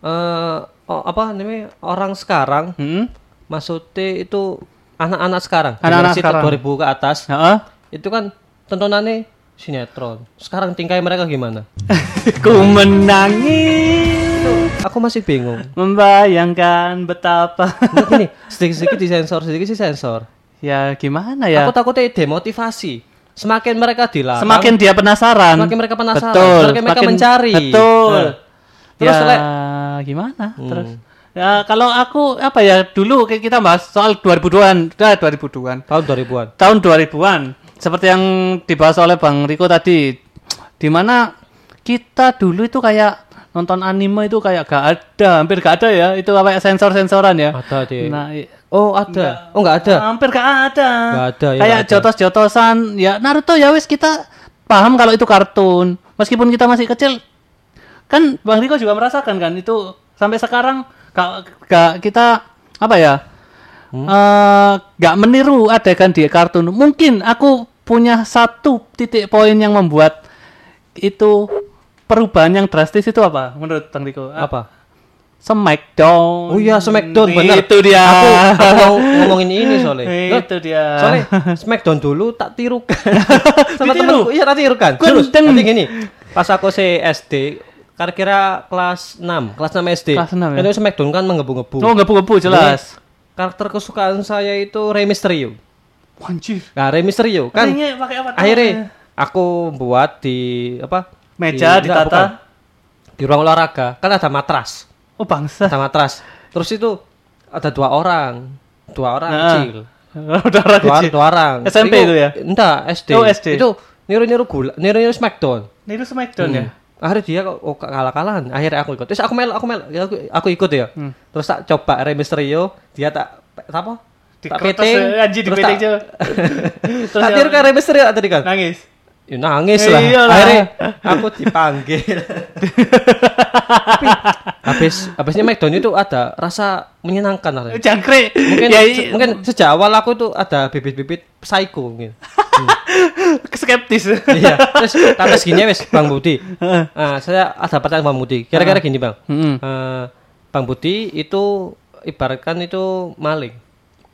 eh oh, apa namanya orang sekarang Hmm? maksudnya itu anak-anak sekarang Anak-anak sekarang. 2000 ke atas Heeh. itu kan tontonannya sinetron. Sekarang tingkai mereka gimana? Ku menangis Aku masih bingung. membayangkan betapa gini, sedikit-sedikit disensor, sedikit sih sensor. ya gimana ya Aku takutnya demotivasi. Semakin mereka dilarang, semakin dia penasaran Semakin mereka penasaran, betul semakin mereka mencari. betul Nah, terus ya Lek. gimana Hmm. terus ya kalau aku apa ya dulu kayak kita bahas soal 2002an dah 2002an tahun 2000-an. tahun 2000-an seperti yang dibahas oleh Bang Riko tadi di mana kita dulu itu kayak nonton anime itu kayak gak ada hampir gak ada ya itu kayak sensor-sensoran ya Ada deh. nah Oh, ada. Oh, enggak ada. hampir gak ada Nggak ada, ya, kayak nggak jotos-jotosan ya Naruto ya wes kita paham kalau itu kartun meskipun kita masih kecil kan Bang Riko juga merasakan kan itu sampai sekarang gak, gak kita apa ya Hmm? eh, gak meniru adegan di kartun mungkin aku punya satu titik poin yang membuat itu perubahan yang drastis itu apa menurut Bang Riko Apa? Smackdown Oh iya, Smackdown bener. itu dia Aku, aku mau ngomongin ini soalnya. Itu dia Soalnya Smackdown dulu tak tirukan. Sama temanku, iya tak tirukan. Terus nanti gini, pas aku si SD, kira-kira kelas 6, kelas 6 SD. Kelas 6 ya? Itu Smackdown kan menggebu-gebu. oh ngebu-ngebu jelas Karakter kesukaan saya itu Rey Mysterio. Anjir. Nah, Rey Mysterio kan Ringnya pakai apa? akhirnya aku buat di apa? Meja di, ditata. enggak, bukan. di ruang olahraga kan ada matras. Oh bangsa. Ada matras. Terus itu ada dua orang, dua orang Nah. kecil. Udah orang dua, kecil. dua orang SMP itu ya? enggak SD Oh, SD. itu niru-niru gula niru-niru Smackdown Ini itu Smackdown ya. akhirnya dia kok oh, kalah kalahan akhirnya aku ikut terus aku mel aku mel ya, aku, aku ikut ya Hmm. terus tak coba Rey Mysterio dia tak apa tak Dikerotos, piting eh, anjing, terus dipiting, tak coba. Terus tak ya- tiru Rey Mysterio tadi kan Nangis. Ya, nangis lah iyalah. akhirnya aku dipanggil tapi habis habisnya McDonald itu ada rasa menyenangkan lah. Jangkrik. mungkin ya, se- mungkin sejak awal aku tuh ada bibit-bibit psycho mungkin Hmm. skeptis. iya terus tak tes gini wes bang Budi nah, saya ada pertanyaan bang Budi kira-kira gini bang. Eh, bang Budi itu ibaratkan itu maling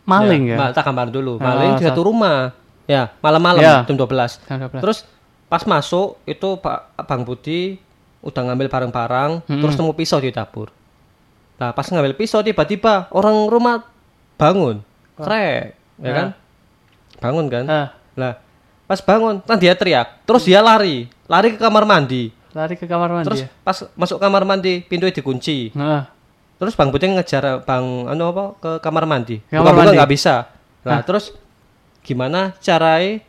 Maling ya. Ma- tak gambar dulu. Ah, maling di sa- satu rumah. Ya malam-malam Ya. jam 12 Jam 12. terus pas masuk itu pak bang Budi udah ngambil barang-barang terus nemu pisau di dapur. Nah pas ngambil pisau tiba-tiba orang rumah bangun. Krek ya kan? Bangun kan? Ah, lah pas bangun kan dia teriak. Terus dia lari. Lari ke kamar mandi. Lari ke kamar mandi. terus ya? pas masuk kamar mandi pintunya dikunci. Nah, terus bang Budi ngejar bang anu apa ke kamar mandi. Kamar buka-buka mandi? nggak bisa. Nah terus gimana caranya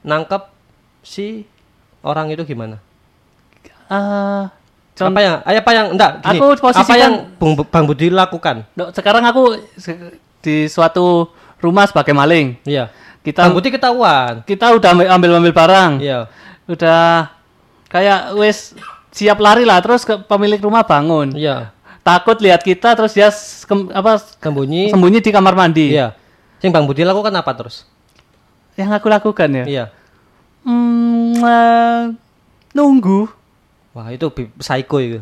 nangkep si orang itu gimana? Con- apa yang apa yang enggak gini, Aku posisikan- apa yang bang, bang Budi lakukan? Dok, sekarang aku di suatu rumah sebagai maling. iya. Kita bang Budi ketahuan. Kita udah ambil ambil, ambil barang. iya. Udah kayak wes siap lari lah terus ke pemilik rumah bangun. iya Takut lihat kita terus dia kem- apa sembunyi sembunyi di kamar mandi. iya yang bang Budi lakukan apa terus Yang aku lakukan ya. iya Hmm, eh, nunggu. wah itu psycho itu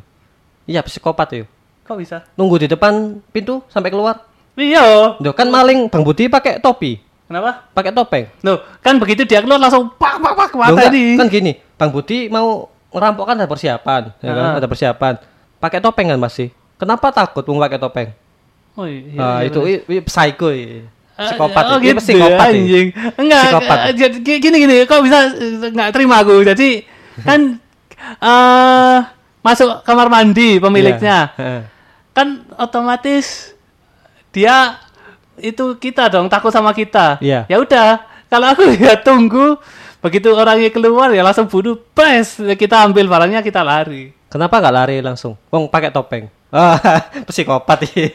iya psikopat itu Kok bisa? nunggu di depan pintu sampai keluar Iya. Duh, kan maling bang Budi pakai topi Kenapa? pakai topeng Loh, kan begitu dia keluar langsung pak pak pak mata ini. kan gini bang Budi mau ngerampok kan ada persiapan ya kan Ah. ada persiapan pakai topeng kan masih kenapa takut mau pakai topeng Oh iya. nah, iya, itu i, i, psycho i. Eh, psikopat oh i. Ini gitu psikopat i. anjing. Enggak, Psikopat. eh, jadi gini gini, kok bisa eh, nggak terima aku. Jadi kan eh masuk kamar mandi pemiliknya. Iya. Kan otomatis dia itu kita dong takut sama kita. Iya. Ya udah, kalau aku ya tunggu begitu orangnya keluar ya langsung bunuh, pres kita ambil barangnya kita lari. kenapa nggak lari langsung wong pakai topeng ah psikopat i.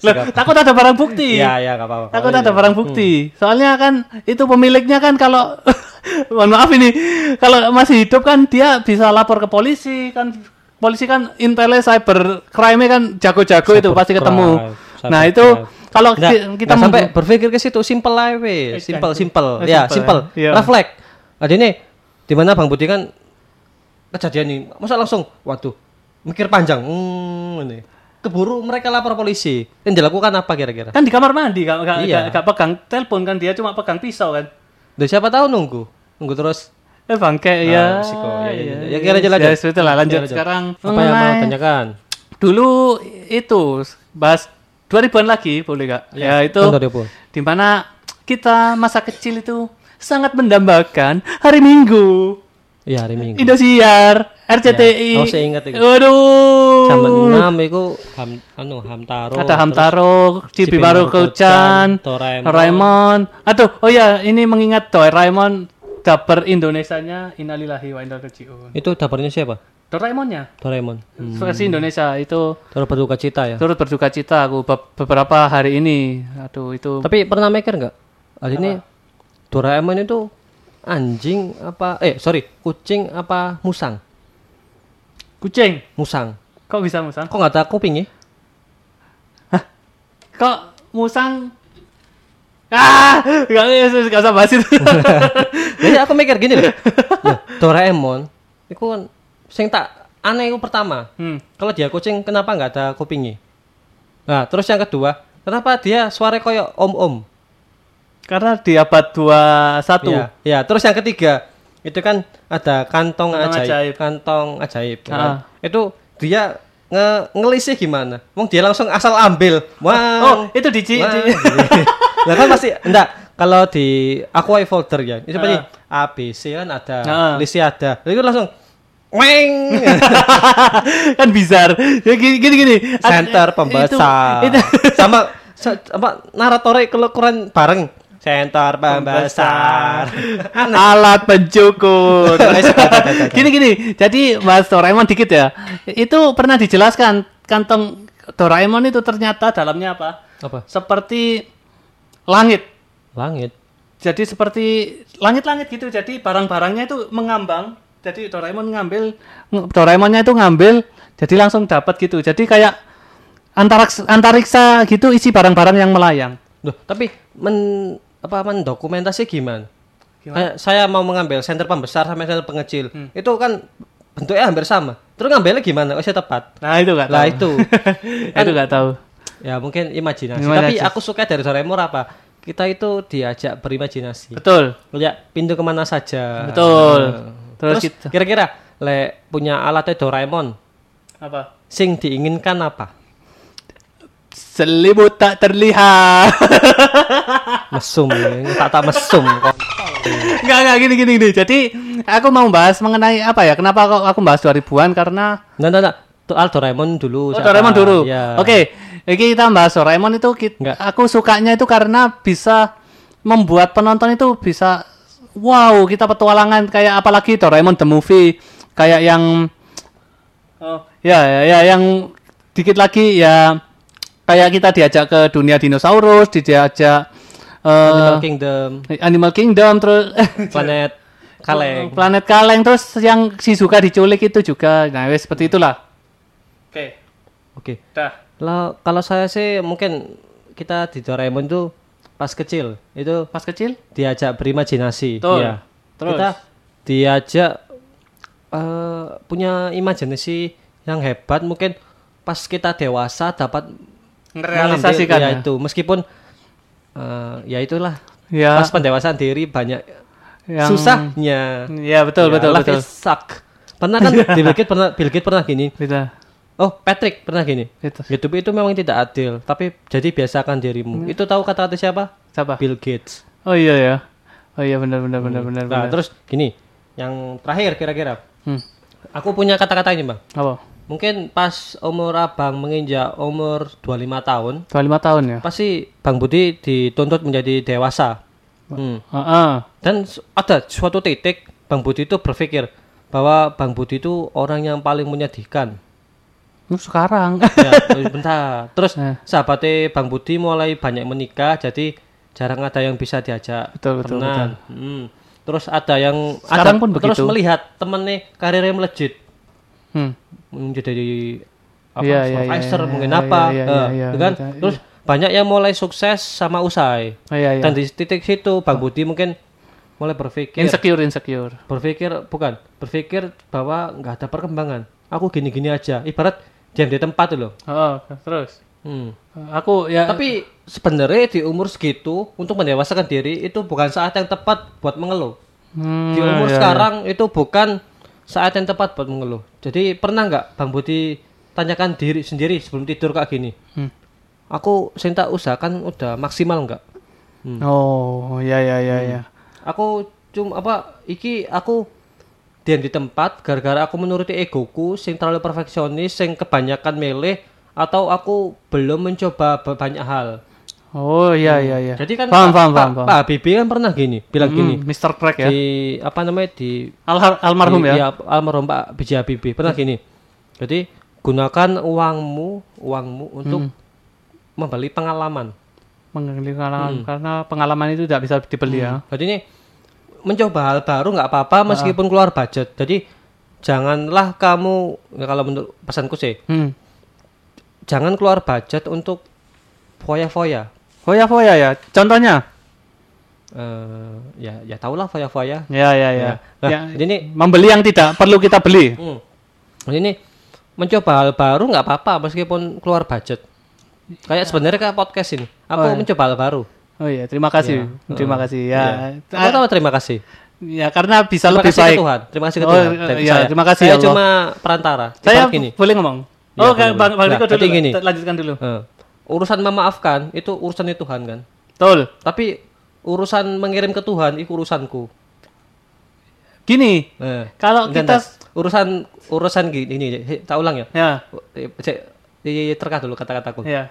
Loh, takut ada barang bukti. iya iya nggak apa-apa Takut Oh, ada iya. barang bukti. Soalnya kan itu pemiliknya kan kalau mohon maaf ini kalau masih hidup kan dia bisa lapor ke polisi kan polisi kan intel cyber crime kan jago-jago itu pasti ketemu. crime, Nah, itu crime. kalau Nggak, ki- kita nggak sampai berpikir ke situ simple aja we. simple simple Oh, ya simple, simple ya. Refleks ada ini di mana bang Budi kan kejadian ini masa langsung waduh mikir panjang hmm, ini keburu mereka lapor polisi yang dilakukan apa kira-kira kan di kamar mandi gak, gak, Iya. gak- gak pegang telepon kan dia cuma pegang pisau kan. Duh, siapa tahu nunggu nunggu terus Eh bangke Ah, ya. risiko. Ya, ya, ya. Ya, Ya, kira aja lanjut. Ya, sudah lah lanjut sekarang. apa yang mau tanyakan Dulu itu bahas 2000-an lagi boleh gak? Ya, itu Tahun 2000. di mana kita masa kecil itu sangat mendambakan hari Minggu. Iya hari minggu Indosiar, RCTI. Ya, oh, saya ingat itu. Waduh. jam 6 itu ham anu hamtaro Ada Hamtaro, Cibi Baru Keucan, Doraemon. Doraemon. Aduh, oh ya, ini mengingat Doraemon dapur Indonesianya Innalillahi wa inna raji'un. itu dapurnya siapa Doraemonnya Doraemon hmm. versi Indonesia itu Turut berduka cita ya turut berduka cita aku be- beberapa hari ini. Aduh, itu Tapi pernah mikir nggak? Hari ini Doraemon itu anjing apa? Eh sorry, kucing apa musang? kucing. Musang. Kok bisa musang? Kok nggak ada kupingnya? Kok musang Ah, gak, gak usah bahas itu. Jadi aku mikir gini loh. Doraemon itu kan sing tak aneh itu pertama. hmm. Kalau dia kucing kenapa nggak ada kupingnya? Nah, terus yang kedua, kenapa dia suara koyok om-om? Karena di abad 21. Iya, ya. Terus yang ketiga, itu kan ada kantong, Kantong ajaib, ajaib. kantong ajaib. ya Ah. kan? Itu dia nge ngelisih gimana? Wong dia langsung asal ambil. Wah. Oh, itu di, di- Lah kan pasti enggak kalau di Aqua folder ya. Itu pasti Ah. A B C kan ada, Ah. lisi ada. Itu langsung weng kan bizar. Ya gini gini. gini. Center. Itu, itu. Sama sa- apa naratornya bareng center pembesar. alat pencukur. gini gini. Jadi Mas Doraemon dikit ya. Itu pernah dijelaskan kantong Doraemon itu ternyata dalamnya apa? apa? Seperti langit. Langit. Jadi seperti langit-langit gitu. Jadi barang-barangnya itu mengambang. Jadi Doraemon ngambil ng- Doraemonnya itu ngambil jadi langsung dapat gitu. Jadi kayak antaraks, antariksa gitu isi barang-barang yang melayang. Duh, tapi men apa mendokumentasi gimana? Kayak saya mau mengambil senter pembesar sampai senter pengecil. Hmm. Itu kan bentuknya hampir sama. Terus ngambilnya gimana? Oh, saya tepat. Nah, itu enggak tahu. Lah itu. itu enggak tahu. Ya mungkin imajinasi. Imajinasi. Tapi aku suka dari Doraemon apa? Kita itu diajak berimajinasi. Betul. Ya pintu ke mana saja. Betul. Nah. Terus Terus, gitu. kira-kira le punya alatnya Doraemon, Apa? sing diinginkan apa? Selimut tak terlihat. Mesum, ya. tak tak mesum. kok. Enggak, enggak gini gini gini. Jadi aku mau bahas mengenai apa ya? Kenapa aku aku bahas 2000-an karena Nah, nah, nah. Soal Doraemon dulu. Oh, siapa? Doraemon dulu. Ya. Oke, ini kita bahas Doraemon itu kit- Enggak. aku sukanya itu karena bisa membuat penonton itu bisa wow, kita petualangan kayak apalagi Doraemon the movie kayak yang oh, ya ya, ya yang dikit lagi ya kayak kita diajak ke dunia dinosaurus, diajak eh, Animal Kingdom, Animal Kingdom terus planet kaleng. Planet Kaleng terus yang Shizuka diculik itu juga. Nah, wes seperti itulah. Oke. Oke. Dah. Kalau kalau saya sih mungkin kita di Doraemon itu pas kecil itu Pas kecil? diajak berimajinasi. Betul. Iya. Terus? Kita diajak eh, punya imajinasi yang hebat mungkin pas kita dewasa dapat Merealisasikan ya. ya itu meskipun eh, ya itulah Ya. pas pendewasaan diri banyak Yang- susahnya. Ya, betul Ya, betul life betul. suck. Pernah kan Bill Gates pernah Bill Gates pernah gini. Bisa. Oh, Patrick pernah gini. Itu. YouTube itu memang tidak adil, tapi jadi biasakan dirimu. Itu tahu kata-kata siapa? Siapa? Bill Gates. Oh iya ya. Oh iya benar benar benar benar Nah, benar. terus gini, yang terakhir kira-kira. Hmm. Aku punya kata-kata ini, Bang. Apa? Mungkin pas umur Abang menginjak umur 25 tahun, 25 tahun ya. pasti Bang Budi dituntut menjadi dewasa. Hmm. Heeh. Dan s- ada suatu titik Bang Budi itu berpikir bahwa Bang Budi itu orang yang paling menyedihkan. Uh, sekarang. ya, bentar. Terus Eh. sahabatnya Bang Budi mulai banyak menikah, jadi jarang ada yang bisa diajak Betul, betul, berenang. Hmm. Terus ada yang Sekarang ada, pun terus begitu. melihat temennya karirnya melejit hmm. Menjadi apa iya, supervisor mungkin apa, gitu kan? Terus banyak yang mulai sukses sama usai. Oh iya iya. Dan di titik situ Bang Budi mungkin mulai berpikir Insecure insecure. berpikir bukan berpikir bahwa nggak ada perkembangan. Aku gini-gini aja. Ibarat diam di tempat loh. Oh, terus. Hmm. Aku ya Tapi sebenarnya di umur segitu untuk mendewasakan diri itu bukan saat yang tepat buat mengeluh. Hmm, Di umur iya, sekarang itu bukan saat yang tepat buat mengeluh. Jadi pernah nggak Bang Budi tanyakan diri sendiri sebelum tidur kayak gini? Hmm. Aku cinta usahakan udah maksimal nggak? iya. Oh, ya ya ya ya. Aku cuma apa? Iki aku diam di tempat gara-gara aku menuruti egoku sing terlalu perfeksionis, sing kebanyakan milih atau aku belum mencoba ba- banyak hal. Oh, iya iya iya. Jadi kan paham Pak, paham Pak, paham. paham. Pak Habibie kan pernah gini, bilang gini Hmm, Mr. Crack ya. di apa namanya di Alhar- almarhum di- ya. iya, almarhum Pak B.J. Habibie pernah gini. Jadi gunakan uangmu, uangmu untuk Hmm. membeli pengalaman. Hmm. pengalaman karena pengalaman itu tidak bisa dibeli ya. Jadi ini mencoba hal baru nggak apa-apa meskipun keluar budget. Jadi janganlah kamu ya kalau menurut pesanku sih, Hmm. jangan keluar budget untuk foya-foya. Foya-foya ya. Contohnya? Eh, ya ya tahulah foya-foya. Ya ya ya. Nah, ya ini membeli yang tidak perlu kita beli. Hmm. Ini mencoba hal baru nggak apa-apa meskipun keluar budget. Kayak sebenarnya kayak podcast ini. Aku Oh, iya. mencoba hal baru. Oh iya, terima kasih. Terima kasih ya. Aku tahu terima kasih. Ya karena bisa Terima lebih kasih baik. ke Tuhan. Terima kasih ke Oh, Tuhan. iya, dari iya, saya. terima kasih Saya ya Allah. cuma perantara. Saya gini. boleh ngomong. Ya, oh, boleh, Bang Bang. Riko Nah, dulu. gini. Lanjutkan dulu. Eh, urusan memaafkan itu urusannya Tuhan kan. Betul. Tapi urusan mengirim ke Tuhan itu urusanku. Gini, Eh, kalau kita enggak. urusan urusan gini, ini tak ulang ya. ya, Eh, cek, di- terka dulu kata-kataku. ya,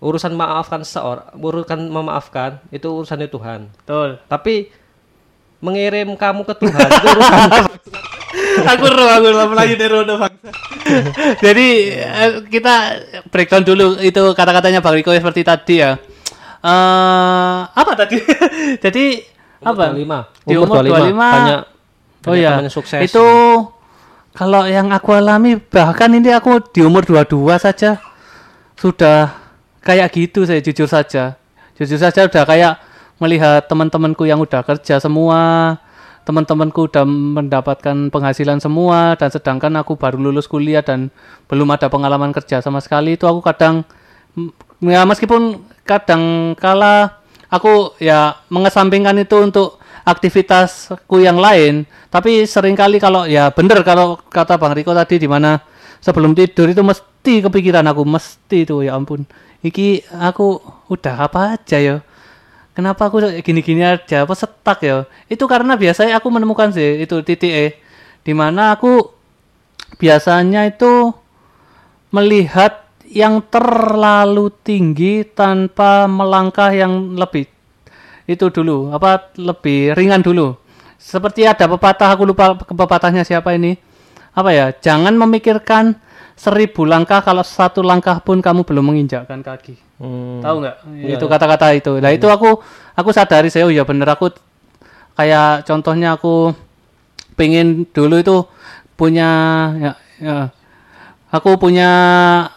Urusan maafkan seorang, urusan memaafkan itu urusannya Tuhan. betul. Tapi mengirim kamu ke Tuhan itu urusan aku ro, aku ro, lagi Rono bangsa. Jadi eh, kita breakdown dulu itu kata-katanya Bang Riko seperti tadi ya. Eh apa tadi? Jadi apa? 25. Di Umur umur 25, 25, banyak Oh banyak ya, teman yang sukses. itu kalau yang aku alami bahkan ini aku di umur 22 saja sudah kayak gitu saya jujur saja. Jujur saja udah kayak melihat teman-temanku yang udah kerja semua, teman-temanku udah mendapatkan penghasilan semua dan sedangkan aku baru lulus kuliah dan belum ada pengalaman kerja sama sekali itu aku kadang ya meskipun kadang kala aku ya mengesampingkan itu untuk aktivitasku yang lain tapi sering kali kalau ya bener kalau kata Bang Riko tadi di mana sebelum tidur itu mesti kepikiran aku mesti itu ya ampun. Iki aku udah apa aja ya kenapa aku gini-gini aja? Apa setak ya? Itu karena biasanya aku menemukan sih itu titik E. Di mana aku biasanya itu melihat yang terlalu tinggi tanpa melangkah yang lebih. Itu dulu apa lebih ringan dulu. Seperti ada pepatah aku lupa pepatahnya siapa ini. Apa ya? Jangan memikirkan seribu langkah kalau satu langkah pun kamu belum menginjakkan kaki. Hmm. tahu nggak? Itu kata-kata itu. Nah itu aku aku sadari saya oh ya bener aku kayak contohnya aku pengen dulu itu punya ya, ya aku punya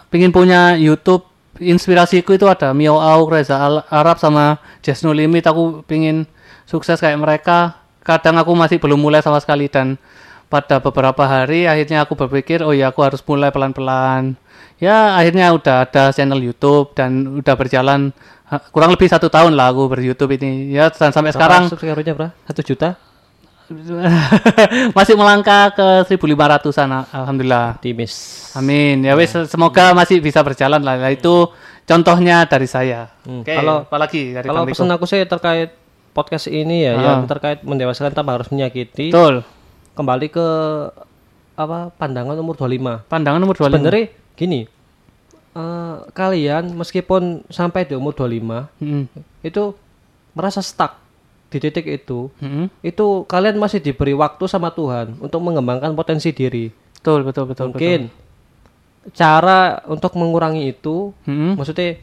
pengen punya YouTube. Inspirasiku itu ada Mio Auk, Reza Al- Arab sama Just No Limit aku pengen sukses kayak mereka. Kadang aku masih belum mulai sama sekali dan pada beberapa hari akhirnya aku berpikir oh ya aku harus mulai pelan-pelan. Ya akhirnya udah ada channel YouTube dan udah berjalan kurang lebih satu tahun lah aku ber YouTube ini. Ya dan sampai sekarang subscribernya berapa? Satu juta? masih melangkah ke 1500an al- alhamdulillah. Timis. amin. Ya wis semoga masih bisa berjalan lah. Nah, itu contohnya dari saya. Hmm, Oke, kalau- apalagi dari Kalau pesan aku sih terkait podcast ini ya, Ah. yang terkait mendewasakan tanpa harus menyakiti. betul Kembali ke apa pandangan umur 25. pandangan nomor 25 Sebenarnya gini, eh, kalian meskipun sampai di umur 25 Mm-mm. itu merasa stuck di titik itu, Mm-mm. itu kalian masih diberi waktu sama Tuhan untuk mengembangkan potensi diri. betul betul betul Mungkin cara untuk mengurangi itu, betul. Mm-mm. maksudnya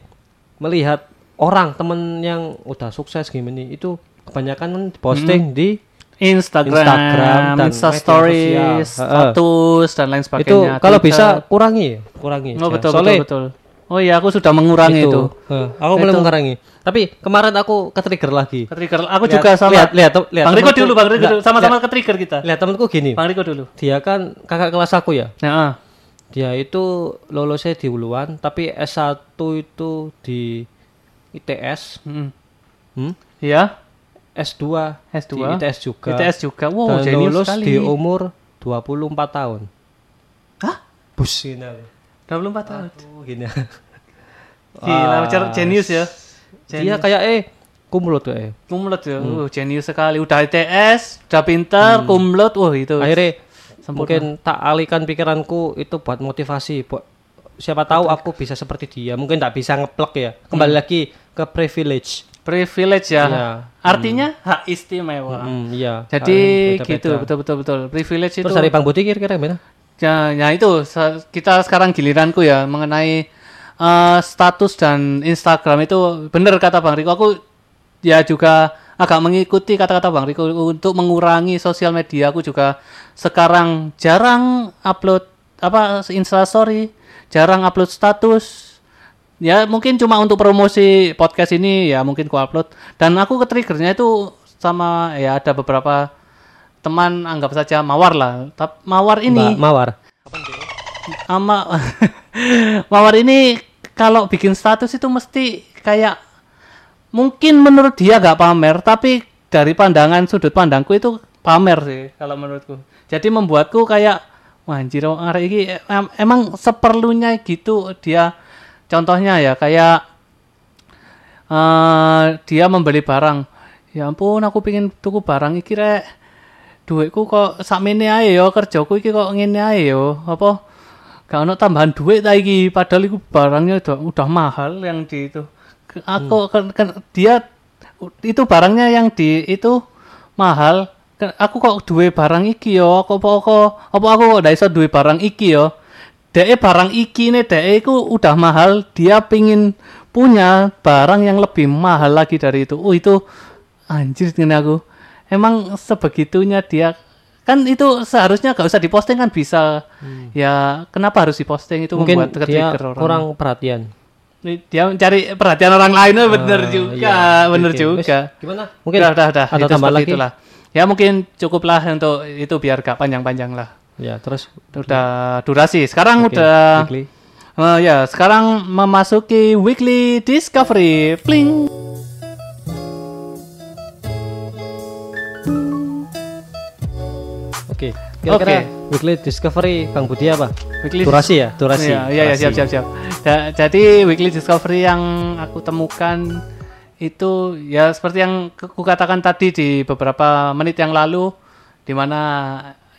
melihat orang temen yang udah sukses gimana itu kebanyakan kan posting di Instagram, Instagram dan Insta Stories, status dan lain itu sebagainya. kalau Twitter. bisa kurangi, kurangi. Oh betul Soalnya betul betul. Oh iya aku sudah mengurangi itu. Eh, aku mulai mengurangi. Tapi kemarin aku ke trigger lagi. Trigger. Aku Lihat- juga sama. lihat lihat lihat Bang Riko dulu, Bang Riko dulu. Sama-sama ke trigger kita. lihat temanku gini Bang Riko dulu. dia kan kakak kelas aku ya Nah, ah. dia itu lulusnya di Uluan tapi S1 itu di ITS Mm-mm. hmm? Iya. S2 S2. di ITS juga ITS juga. Wow, dan lulus sekali. di umur 24 tahun Hah? bus gini aku. 24 tahun. Oh, gini Gila, cer- jenius ya. dia kayak eh kumlot tuh eh Kumlot ya. Hmm. Uh, jenius sekali. Udah ITS, udah pintar, kumlot. Wah, itu. akhirnya mungkin tak alihkan pikiranku itu buat motivasi buat siapa tahu aku bisa seperti dia mungkin tak bisa ngeplek ya kembali lagi ke privilege Privilege ya. Iya. Artinya hak istimewa. hmm, iya Jadi Beda-beda. gitu, betul betul betul. Privilege itu terus dari Bang Budi kira-kira gimana Ya, ya itu kita sekarang giliranku ya mengenai eh, status dan Instagram itu benar kata Bang Riko. Aku ya juga agak mengikuti kata-kata Bang Riko untuk mengurangi sosial media. Aku juga sekarang jarang upload apa Insta Story, jarang upload status. Ya mungkin cuma untuk promosi podcast ini ya mungkin ku upload. Dan aku ke triggernya itu sama ya ada beberapa teman anggap saja mawar lah. Tap, mawar ini Mbak Mawar. Ama Mawar ini kalau bikin status itu mesti kayak mungkin menurut dia nggak pamer tapi dari pandangan sudut pandangku itu pamer sih kalau menurutku. Jadi membuatku kayak wah anjir iki em- emang seperlunya gitu dia contohnya ya kayak eh dia membeli barang. Ya ampun aku pengen tuku barang iki rek. Duitku kok sakmene ae yo kerjaku iki kok ngene ae yo apa? Gak ono tambahan duit ta iki padahal iku barangnya udah, udah mahal yang di itu. Aku kan, kan- dia itu barangnya yang di itu mahal. Aku kok duwe barang iki yo apa apa apa aku kok ndak iso duwe barang iki yo DE barang iki nih DE itu udah mahal dia pingin punya barang yang lebih mahal lagi dari itu oh itu anjir ini aku emang sebegitunya dia kan itu seharusnya gak usah diposting kan bisa ya kenapa harus diposting itu mungkin membuat dia orang kurang perhatian dia mencari perhatian orang lain oh, bener juga, iya. bener Oke, juga. wis, Gimana? Mungkin udah, udah, udah. ada Itu tambahan lagi? itulah. Ya mungkin cukuplah untuk itu biar gak panjang-panjang lah. Ya, terus Udah durasi. Sekarang Oke, udah weekly. Eh, ya, sekarang memasuki weekly discovery. Pling. Oke. Kira-kira Oke. weekly discovery Bang Budi apa? Weekly Durasi ya, durasi. Iya, iya, Durasi. siap, siap, siap. Da- jadi weekly discovery yang aku temukan itu ya seperti yang ku ku katakan tadi di beberapa menit yang lalu di mana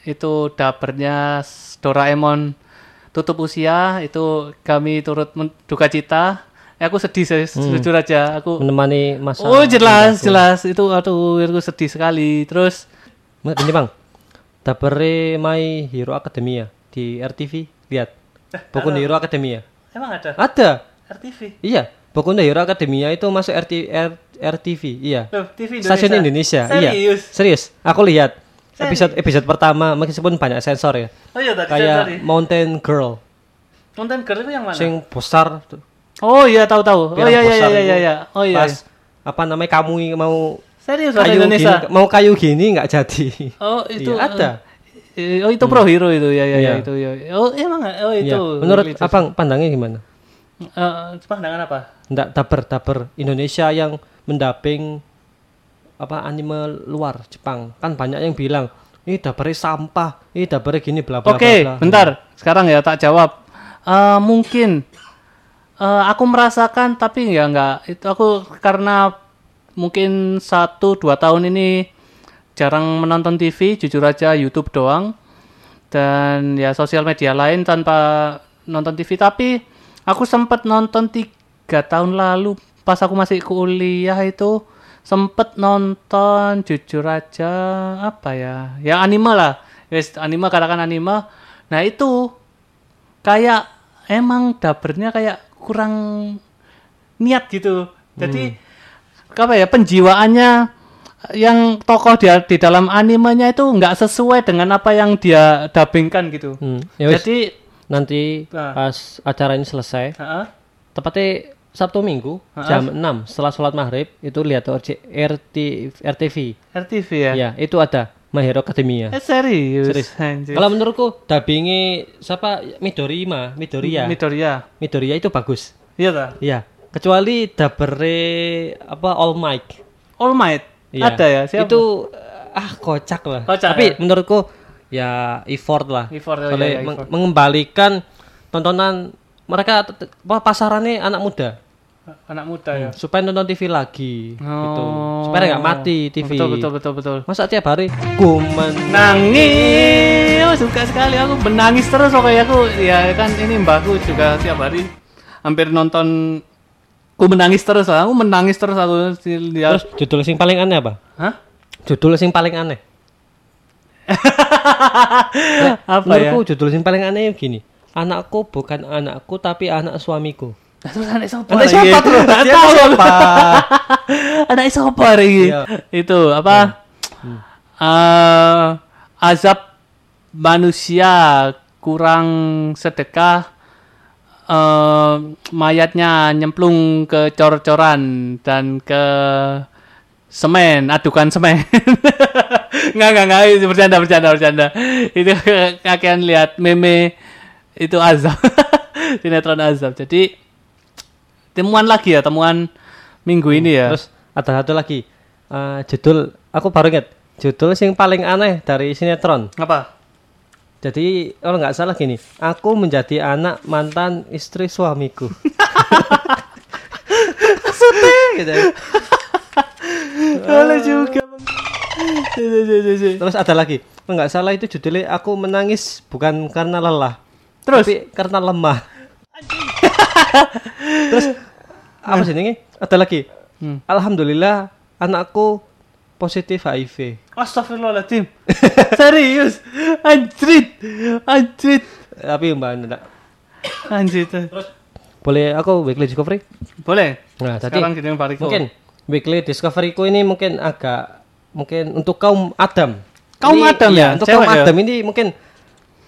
itu dapernya Doraemon tutup usia itu kami turut duka cita. Eh, aku sedih saya jujur aja aku. Menemani masa Oh jelas jelas itu aduh itu sedih sekali. Terus Ini Bang. Dabere My Hero Academia di RTV. Lihat. Buku Hero Academia. emang ada Ada. RTV. Iya. Buku Hero Academia itu masuk RT, R- RTV. Iya. Loh, TV Stasiun Indonesia. Iya. Serius? Serius. Aku lihat? Episode episode pertama meskipun banyak sensor ya. Oh iya tadi Kayak tadi. Mountain Girl. Konten girl itu yang mana? Sing besar tuh. Oh iya tahu tahu. Oh iya iya iya iya iya. Oh iya. Pas apa namanya kamu mau Serius kayu Indonesia. gini, mau kayu gini nggak jadi. Oh itu Iya, ada. eh, oh itu pro hero itu ya ya, ya Iya. itu ya. Oh emang oh itu. Iya. Menurut Really, abang pandangnya gimana? Eh, pandangan apa? Nggak daper-daper Indonesia yang mendaping apa anime luar Jepang kan banyak yang bilang ini dapernya sampah, ini dapernya gini bla bla Oke, bla, bla. bentar. Sekarang ya tak jawab. Eh, mungkin eh, aku merasakan tapi ya enggak. Itu aku karena mungkin satu dua tahun ini jarang menonton TV, jujur aja YouTube doang dan ya sosial media lain tanpa nonton TV. Tapi aku sempat nonton tiga tahun lalu pas aku masih kuliah itu sempet nonton jujur aja apa ya ya anime lah. Wes anime katakan anime. Nah itu kayak emang dabernya kayak kurang niat gitu. Jadi apa ya penjiwaannya yang tokoh dia di dalam animenya itu nggak sesuai dengan apa yang dia dubbingkan gitu. Hmm, ya jadi nanti Nah. pas acara ini selesai Heeh. tepatnya Sabtu Minggu jam 6 setelah sholat maghrib itu lihat RT, RT, RTV RTV ya? Ya itu ada My Hero Academia. Eh, serius, Serius. Kalau menurutku dubbingnya siapa? Midorima Midoriya. Midoriya. Midoriya itu bagus. Iya ta? Iya, kecuali dabere apa All Might. All Might? Iya. ada ya? Siapa? Itu ah kocak lah. Kocak, Tapi ya? menurutku ya effort lah. Effort, oh, Soalnya iya, iya, meng- effort. mengembalikan tontonan mereka pasarannya anak muda anak muda ya supaya nonton TV lagi gitu. Oh. Supaya nggak mati TV. betul betul betul betul Masa tiap hari gumen nangis oh, suka sekali aku menangis terus pokoknya aku ya kan ini mbakku juga tiap hari hampir nonton aku menangis terus aku menangis terus aku lihat Terus judul sing paling aneh apa? hah Judul sing paling aneh. apa ya judul sing paling aneh gini. Anakku bukan anakku tapi anak suamiku. Terus anak siapa Anak siapa tuh? Nggak Dia tahu. siapa? anak siapa lagi Iya. itu apa Eh, azab manusia kurang sedekah eh, mayatnya nyemplung ke cor-coran dan ke semen adukan semen nggak nggak nggak itu bercanda bercanda bercanda itu kakean lihat meme itu azab sinetron azab jadi temuan lagi ya temuan minggu ini ya. Terus ada satu lagi. Eh, judul aku baru inget judul yang paling aneh dari sinetron. apa? Jadi kalau nggak salah gini, aku menjadi anak mantan istri suamiku. Maksudnya gitu. Boleh juga. Terus ada lagi, nggak salah itu judulnya aku menangis bukan karena lelah, Terus? tapi karena lemah. Terus apa sih ini? Ada lagi. Hmm. Alhamdulillah anakku positif HIV. Astagfirullahaladzim Serius Anjrit Anjrit Tapi mbak Nanda, Anjrit boleh aku weekly discovery? Boleh Nah, tadi Sekarang kita Pariko mungkin weekly discovery ku ini mungkin agak mungkin untuk kaum Adam. Kaum Ini- Adam iya, ya? Untuk Cewek kaum ya? Adam ini mungkin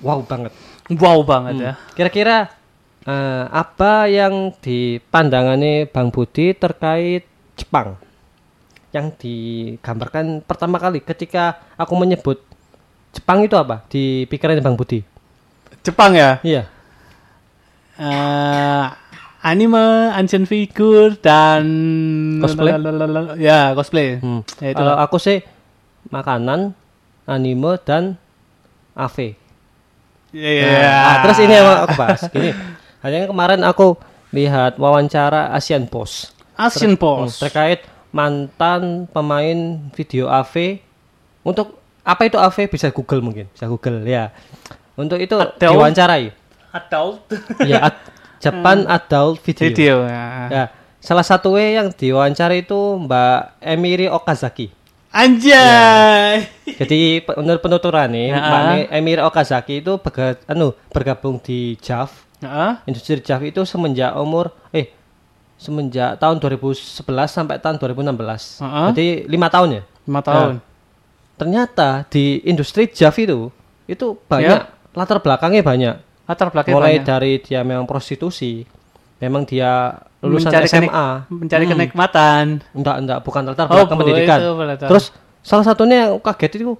wow banget. Wow banget ya Kira-kira Eh, apa yang dipandangannya Bang Budi terkait Jepang? Yang digambarkan pertama kali ketika aku menyebut Jepang itu apa? Di pikiran Bang Budi? Jepang ya. Iya. Eh, anime, action figure dan Cosplay? Ya, cosplay. Hmm. Ya itu. Kalau aku sih makanan, anime dan AV. Iya. Nah, terus ini yang aku bahas. Gini, hanya kemarin aku lihat wawancara Asian Post Asian Hmm, Post. terkait mantan pemain video AV untuk apa itu AV bisa Google mungkin, bisa Google ya. Untuk itu Adult? diwawancarai. Adult Ya, ad- Japan Adult Video. video. Ya. Ya, salah satu yang diwawancara itu Mbak Emiri Okazaki. Anjay. Jadi pe- menurut penuturan nih, Mi- Emiri Okazaki itu berga- anu, bergabung di JAV. Heeh. Industri JAV itu semenjak umur eh semenjak tahun 2011 sampai tahun 2016. Heeh. Jadi lima tahun ya. Lima tahun. Ternyata di industri JAV itu itu banyak latar belakangnya banyak. Latar belakang Mulai banyak. dari dia memang prostitusi, memang dia lulusan Mencari SMA. kenik- mencari kenikmatan. Enggak, enggak, bukan latar Oh, belakang bu- pendidikan. itu Terus salah satunya yang kaget itu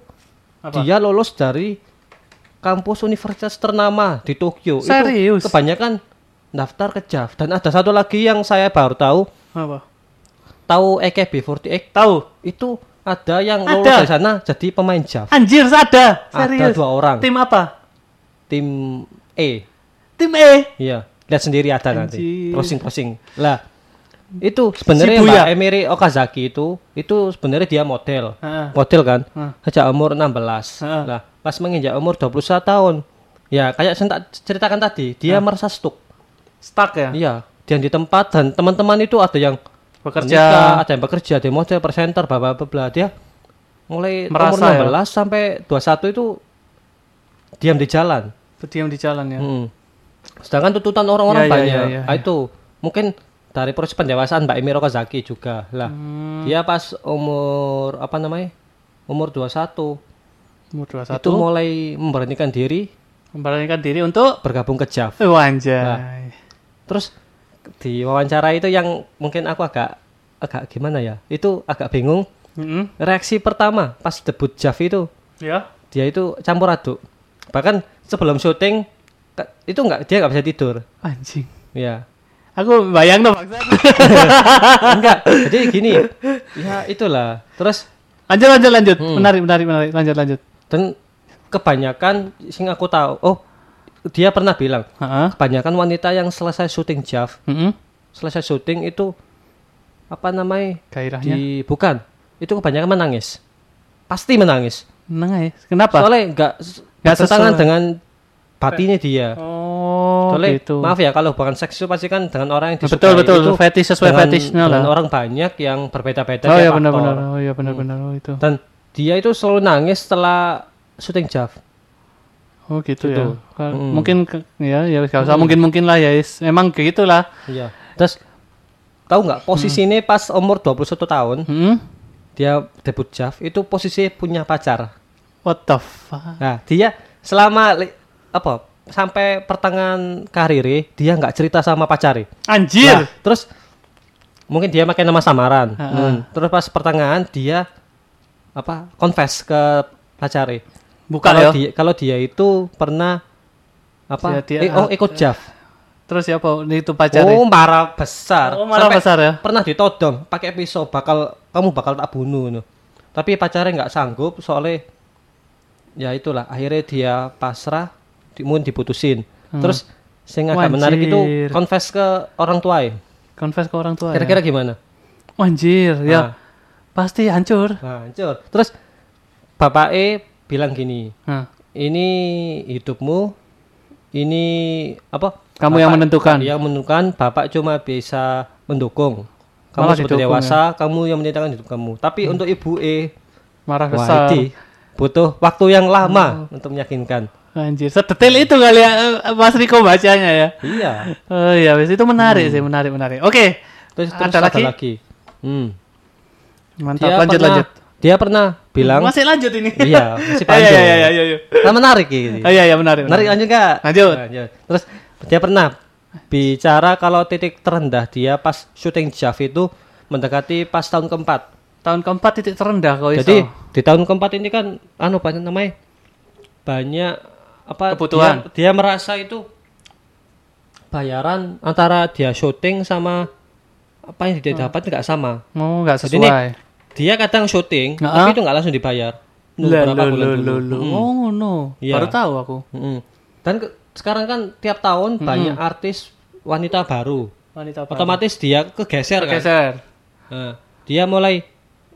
Apa? dia lolos dari kampus universitas ternama di Tokyo. Serius? Itu kebanyakan daftar ke JAV dan ada satu lagi yang saya baru tahu, Apa? tahu AKB48 Tahu. itu ada yang Ada. dari sana jadi pemain JAV. Anjir, ada. Ada Serius. dua orang. Tim apa? Tim E. Tim E. Iya, lihat sendiri ada nanti. Anjir. Prosing-prosing. Lah, itu sebenarnya Shibuya. Mbak Emiri Okazaki itu itu sebenarnya dia model. Heeh. Model kan? Heeh. Sejak umur 16. Heeh. Lah, pas menginjak umur 21 tahun. Ya, kayak saya tak ceritakan tadi, dia merasa stuck. Stuck ya? Iya, dia di tempat dan teman-teman itu ada yang Bekerja. menikah, ada yang bekerja, ada yang model, presenter, bla bla. Dia mulai umur Merasa ya? 16 sampai 21 itu diam di jalan. Diam di jalan ya. Hmm. Sedangkan tuntutan orang-orang Ya, ya, banyak. ya, ya, Ah, itu mungkin dari proses pendewasaan Mbak Emiro Kozaki juga lah. Hmm. Dia pas umur apa namanya? Umur 21 Umur itu 21 mulai memberanikan diri memberanikan diri untuk bergabung ke JAV. Oh, anjay. Terus di wawancara itu yang mungkin aku agak agak gimana ya? Itu agak bingung. Mm-mm. Reaksi pertama pas debut JAV itu Ya. dia itu campur aduk. Bahkan sebelum syuting itu nggak dia nggak bisa tidur. Anjing. Ya. Aku bayang dong. Enggak. Jadi gini. Ya itulah. Terus lanjut lanjut lanjut. Hmm. Menarik menarik menarik. Lanjut lanjut. dan kebanyakan sing aku tahu. Oh, dia pernah bilang Heeh. kebanyakan wanita yang selesai syuting JAV, Heeh. selesai syuting itu apa namanya? Gairahnya. Di bukan. Itu kebanyakan menangis. Pasti menangis. Nangis. Kenapa? Soalnya enggak Nggak bertentangan sesuai. dengan batinnya dia. oh, Soalnya gitu. maaf ya kalau bukan seks itu pasti kan dengan orang yang disukai Betul betul. itu Fetish sesuai dengan, fetishnya lah. dengan orang banyak yang berbeda-beda Oh iya benar faktor. benar. Oh iya benar benar. Oh itu. Dan dia itu selalu nangis setelah syuting JAV. Oh gitu, Gitu. ya. Ka- Mm. Mungkin ke- ya ya gak usah mungkin mungkin lah ya. Is. Emang gitulah. Iya. Terus tahu nggak posisi ini pas umur 21 tahun Hmm. dia debut JAV itu posisi punya pacar. What the fuck? Nah, dia selama apa sampai pertengahan karir dia nggak cerita sama pacarnya. Anjir. Nah, terus mungkin dia pakai nama samaran. Ha-ha. Hmm. Terus pas pertengahan dia apa confess ke pacarnya. Bukan kalau ya. dia kalau dia itu pernah apa? Dia- dia- eh, oh ikut JAV. Terus ya apa? Itu pacarnya. Oh, marah besar. Oh, marah Sampai besar ya? Pernah ditodong pakai pisau bakal kamu bakal tak bunuh no. Tapi pacarnya nggak sanggup soalnya ya itulah akhirnya dia pasrah di, mungkin diputusin. Terus sing agak menarik itu Hmm. Confess ke orang tua ya. Confess ke orang tua. Kira-kira ya? gimana? Anjir, Nah. ya. Pasti hancur. Nah, hancur. Terus bapak E bilang gini, Nah, ini hidupmu, ini apa? Kamu yang menentukan. Yang menentukan, bapak cuma bisa mendukung. Kamu Malah seperti didukung, ya? dewasa, kamu yang menentukan hidup kamu. Tapi untuk ibu E, marah wah besar. ini butuh waktu yang lama untuk meyakinkan. Anjir, sedetail itu kali ya eh, Mas Riko bacanya ya. Iya. Oh iya, itu menarik sih, menarik, menarik. Oke. Terus, terus Ada lagi? Hmm. Mantap, Dia lanjut pernah, lanjut. Dia pernah bilang, Masih lanjut ini. iya, masih Iya, panjang. iya, iya, iya, iya. Nah, menarik ini. Oh, iya, iya, menarik. Menarik lanjut nggak? Lanjut. Lanjut. Terus dia pernah bicara kalau titik terendah dia pas syuting Jav itu mendekati pas tahun keempat. Tahun keempat titik terendah kau Jadi iso. di tahun keempat ini kan anu apa namanya? Banyak apa Kebutuhan. Dia, dia merasa itu bayaran antara dia syuting sama apa yang dia dapat nggak sama. Oh, nggak Jadi ini sesuai. dia kadang syuting Heeh. tapi itu nggak langsung dibayar. Berapa lo, bulan lo, dulu. lo, lo. Oh, no. Iya. Baru tahu aku. Mm-mm. Dan ke- sekarang kan tiap tahun banyak artis wanita baru. Wanita Otomatis dia kegeser kan. geser. Nah, dia mulai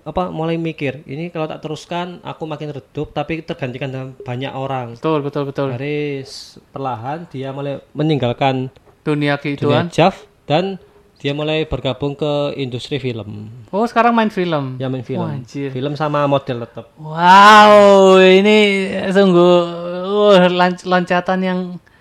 apa? Mulai mikir, ini kalau tak teruskan aku makin redup tapi tergantikan dengan banyak orang. Betul, betul, betul. Garis perlahan dia mulai meninggalkan Dunia dunia kehidupan. Jav dan dia mulai bergabung ke industri film. Oh, sekarang main film. Ya main film. Wah, anjir. Film sama model tetap. Wow, ini sungguh uh, loncatan yang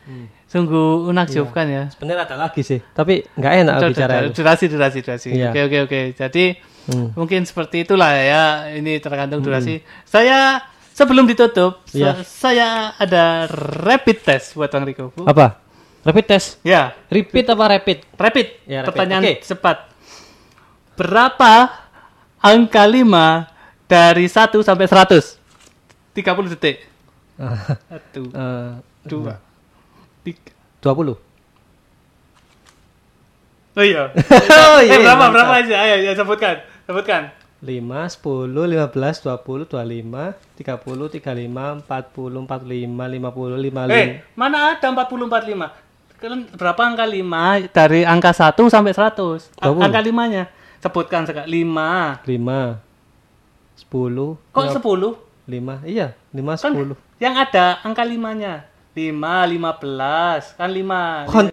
Hmm. sungguh menakjubkan ya. Sebenarnya ada lagi sih, tapi nggak enak Udah, bicara. durasi, durasi, durasi. Iya. Oke, oke, oke. Jadi Hmm. mungkin seperti itulah ya. Ini tergantung durasi. Saya sebelum ditutup, sa- Iya. saya ada rapid test buat Bang Riko. Apa? Rapid test. Ya, Repeat apa rapid? rapid. Ya, rapid. Pertanyaan Oke. cepat. Berapa angka 5 dari 1 sampai 100? 30 detik. Satu, Eh, dua, tiga. 20. Oh iya. Oh eh, iya, berapa mantap. berapa aja? Ayo, ya sebutkan. Sebutkan. 5, 10, 15, 20, 25, 30, 35, 40, 45, 50, 55. Eh, mana ada 40 45? Kalian berapa angka 5 dari angka 1 sampai 100? A- 20. angka 5-nya. Sebutkan sekali. 5. 5, 10, Kok 10? 5. Iya, 5, Kan 10. yang ada angka 5-nya. 5, 15. Kan 5. Kon-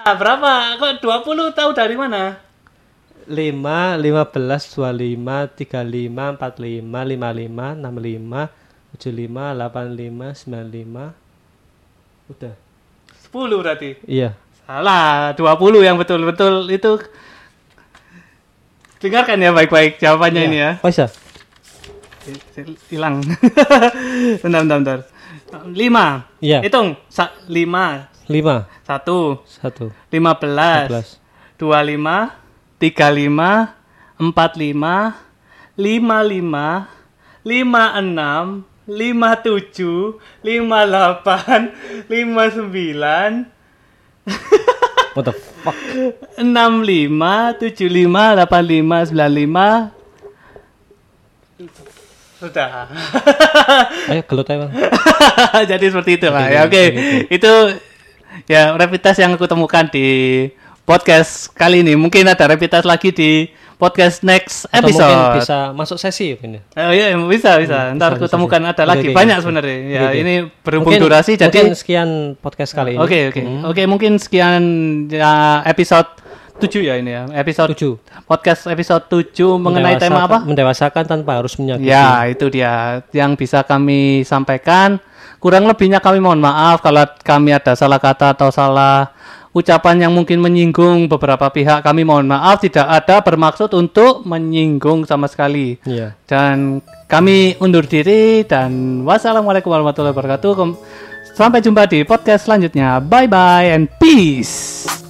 Nah, berapa? Kok 20 tahu dari mana? 5, 15, 25, 35, 45, 55, 65, 75, 85, 95. Udah. 10 berarti. Iya. Salah, 20 yang betul-betul itu Dengarkan ya baik-baik jawabannya ini ya. Oh, bisa. Hilang. bentar, bentar, bentar. 5. Iya. Hitung. Sa 5. 5, 1. 1, 15. 15. 25. 35. 45. 55. 56. 57. 58. 59. What the fuck? 65, 75, 85, 95. Sudah. Ayo gelut aja, Bang. Jadi seperti itu lah. Ya oke. Itu ya rapid test yang aku temukan di podcast kali ini. Mungkin ada rapid test lagi di podcast next Atau episode. mungkin bisa masuk sesi ini. Oh iya bisa bisa. Ntar aku bisa, temukan ada Oke, lagi oke, banyak oke. sebenarnya. Ya oke. ini berhubung Mungkin- durasi jadi mungkin sekian podcast kali ini. Oke oke oke mungkin sekian ya, episode 7 ya ini ya episode Tujuh. podcast episode 7 mengenai tema apa? Mendewasakan tanpa harus menyakiti. Ya itu dia yang bisa kami sampaikan. Kurang lebihnya kami mohon maaf kalau kami ada salah kata atau salah ucapan yang mungkin menyinggung beberapa pihak. Kami mohon maaf tidak ada bermaksud untuk menyinggung sama sekali. Iya. Dan kami undur diri dan wassalamualaikum warahmatullahi wabarakatuh. Sampai jumpa di podcast selanjutnya. Bye bye and peace.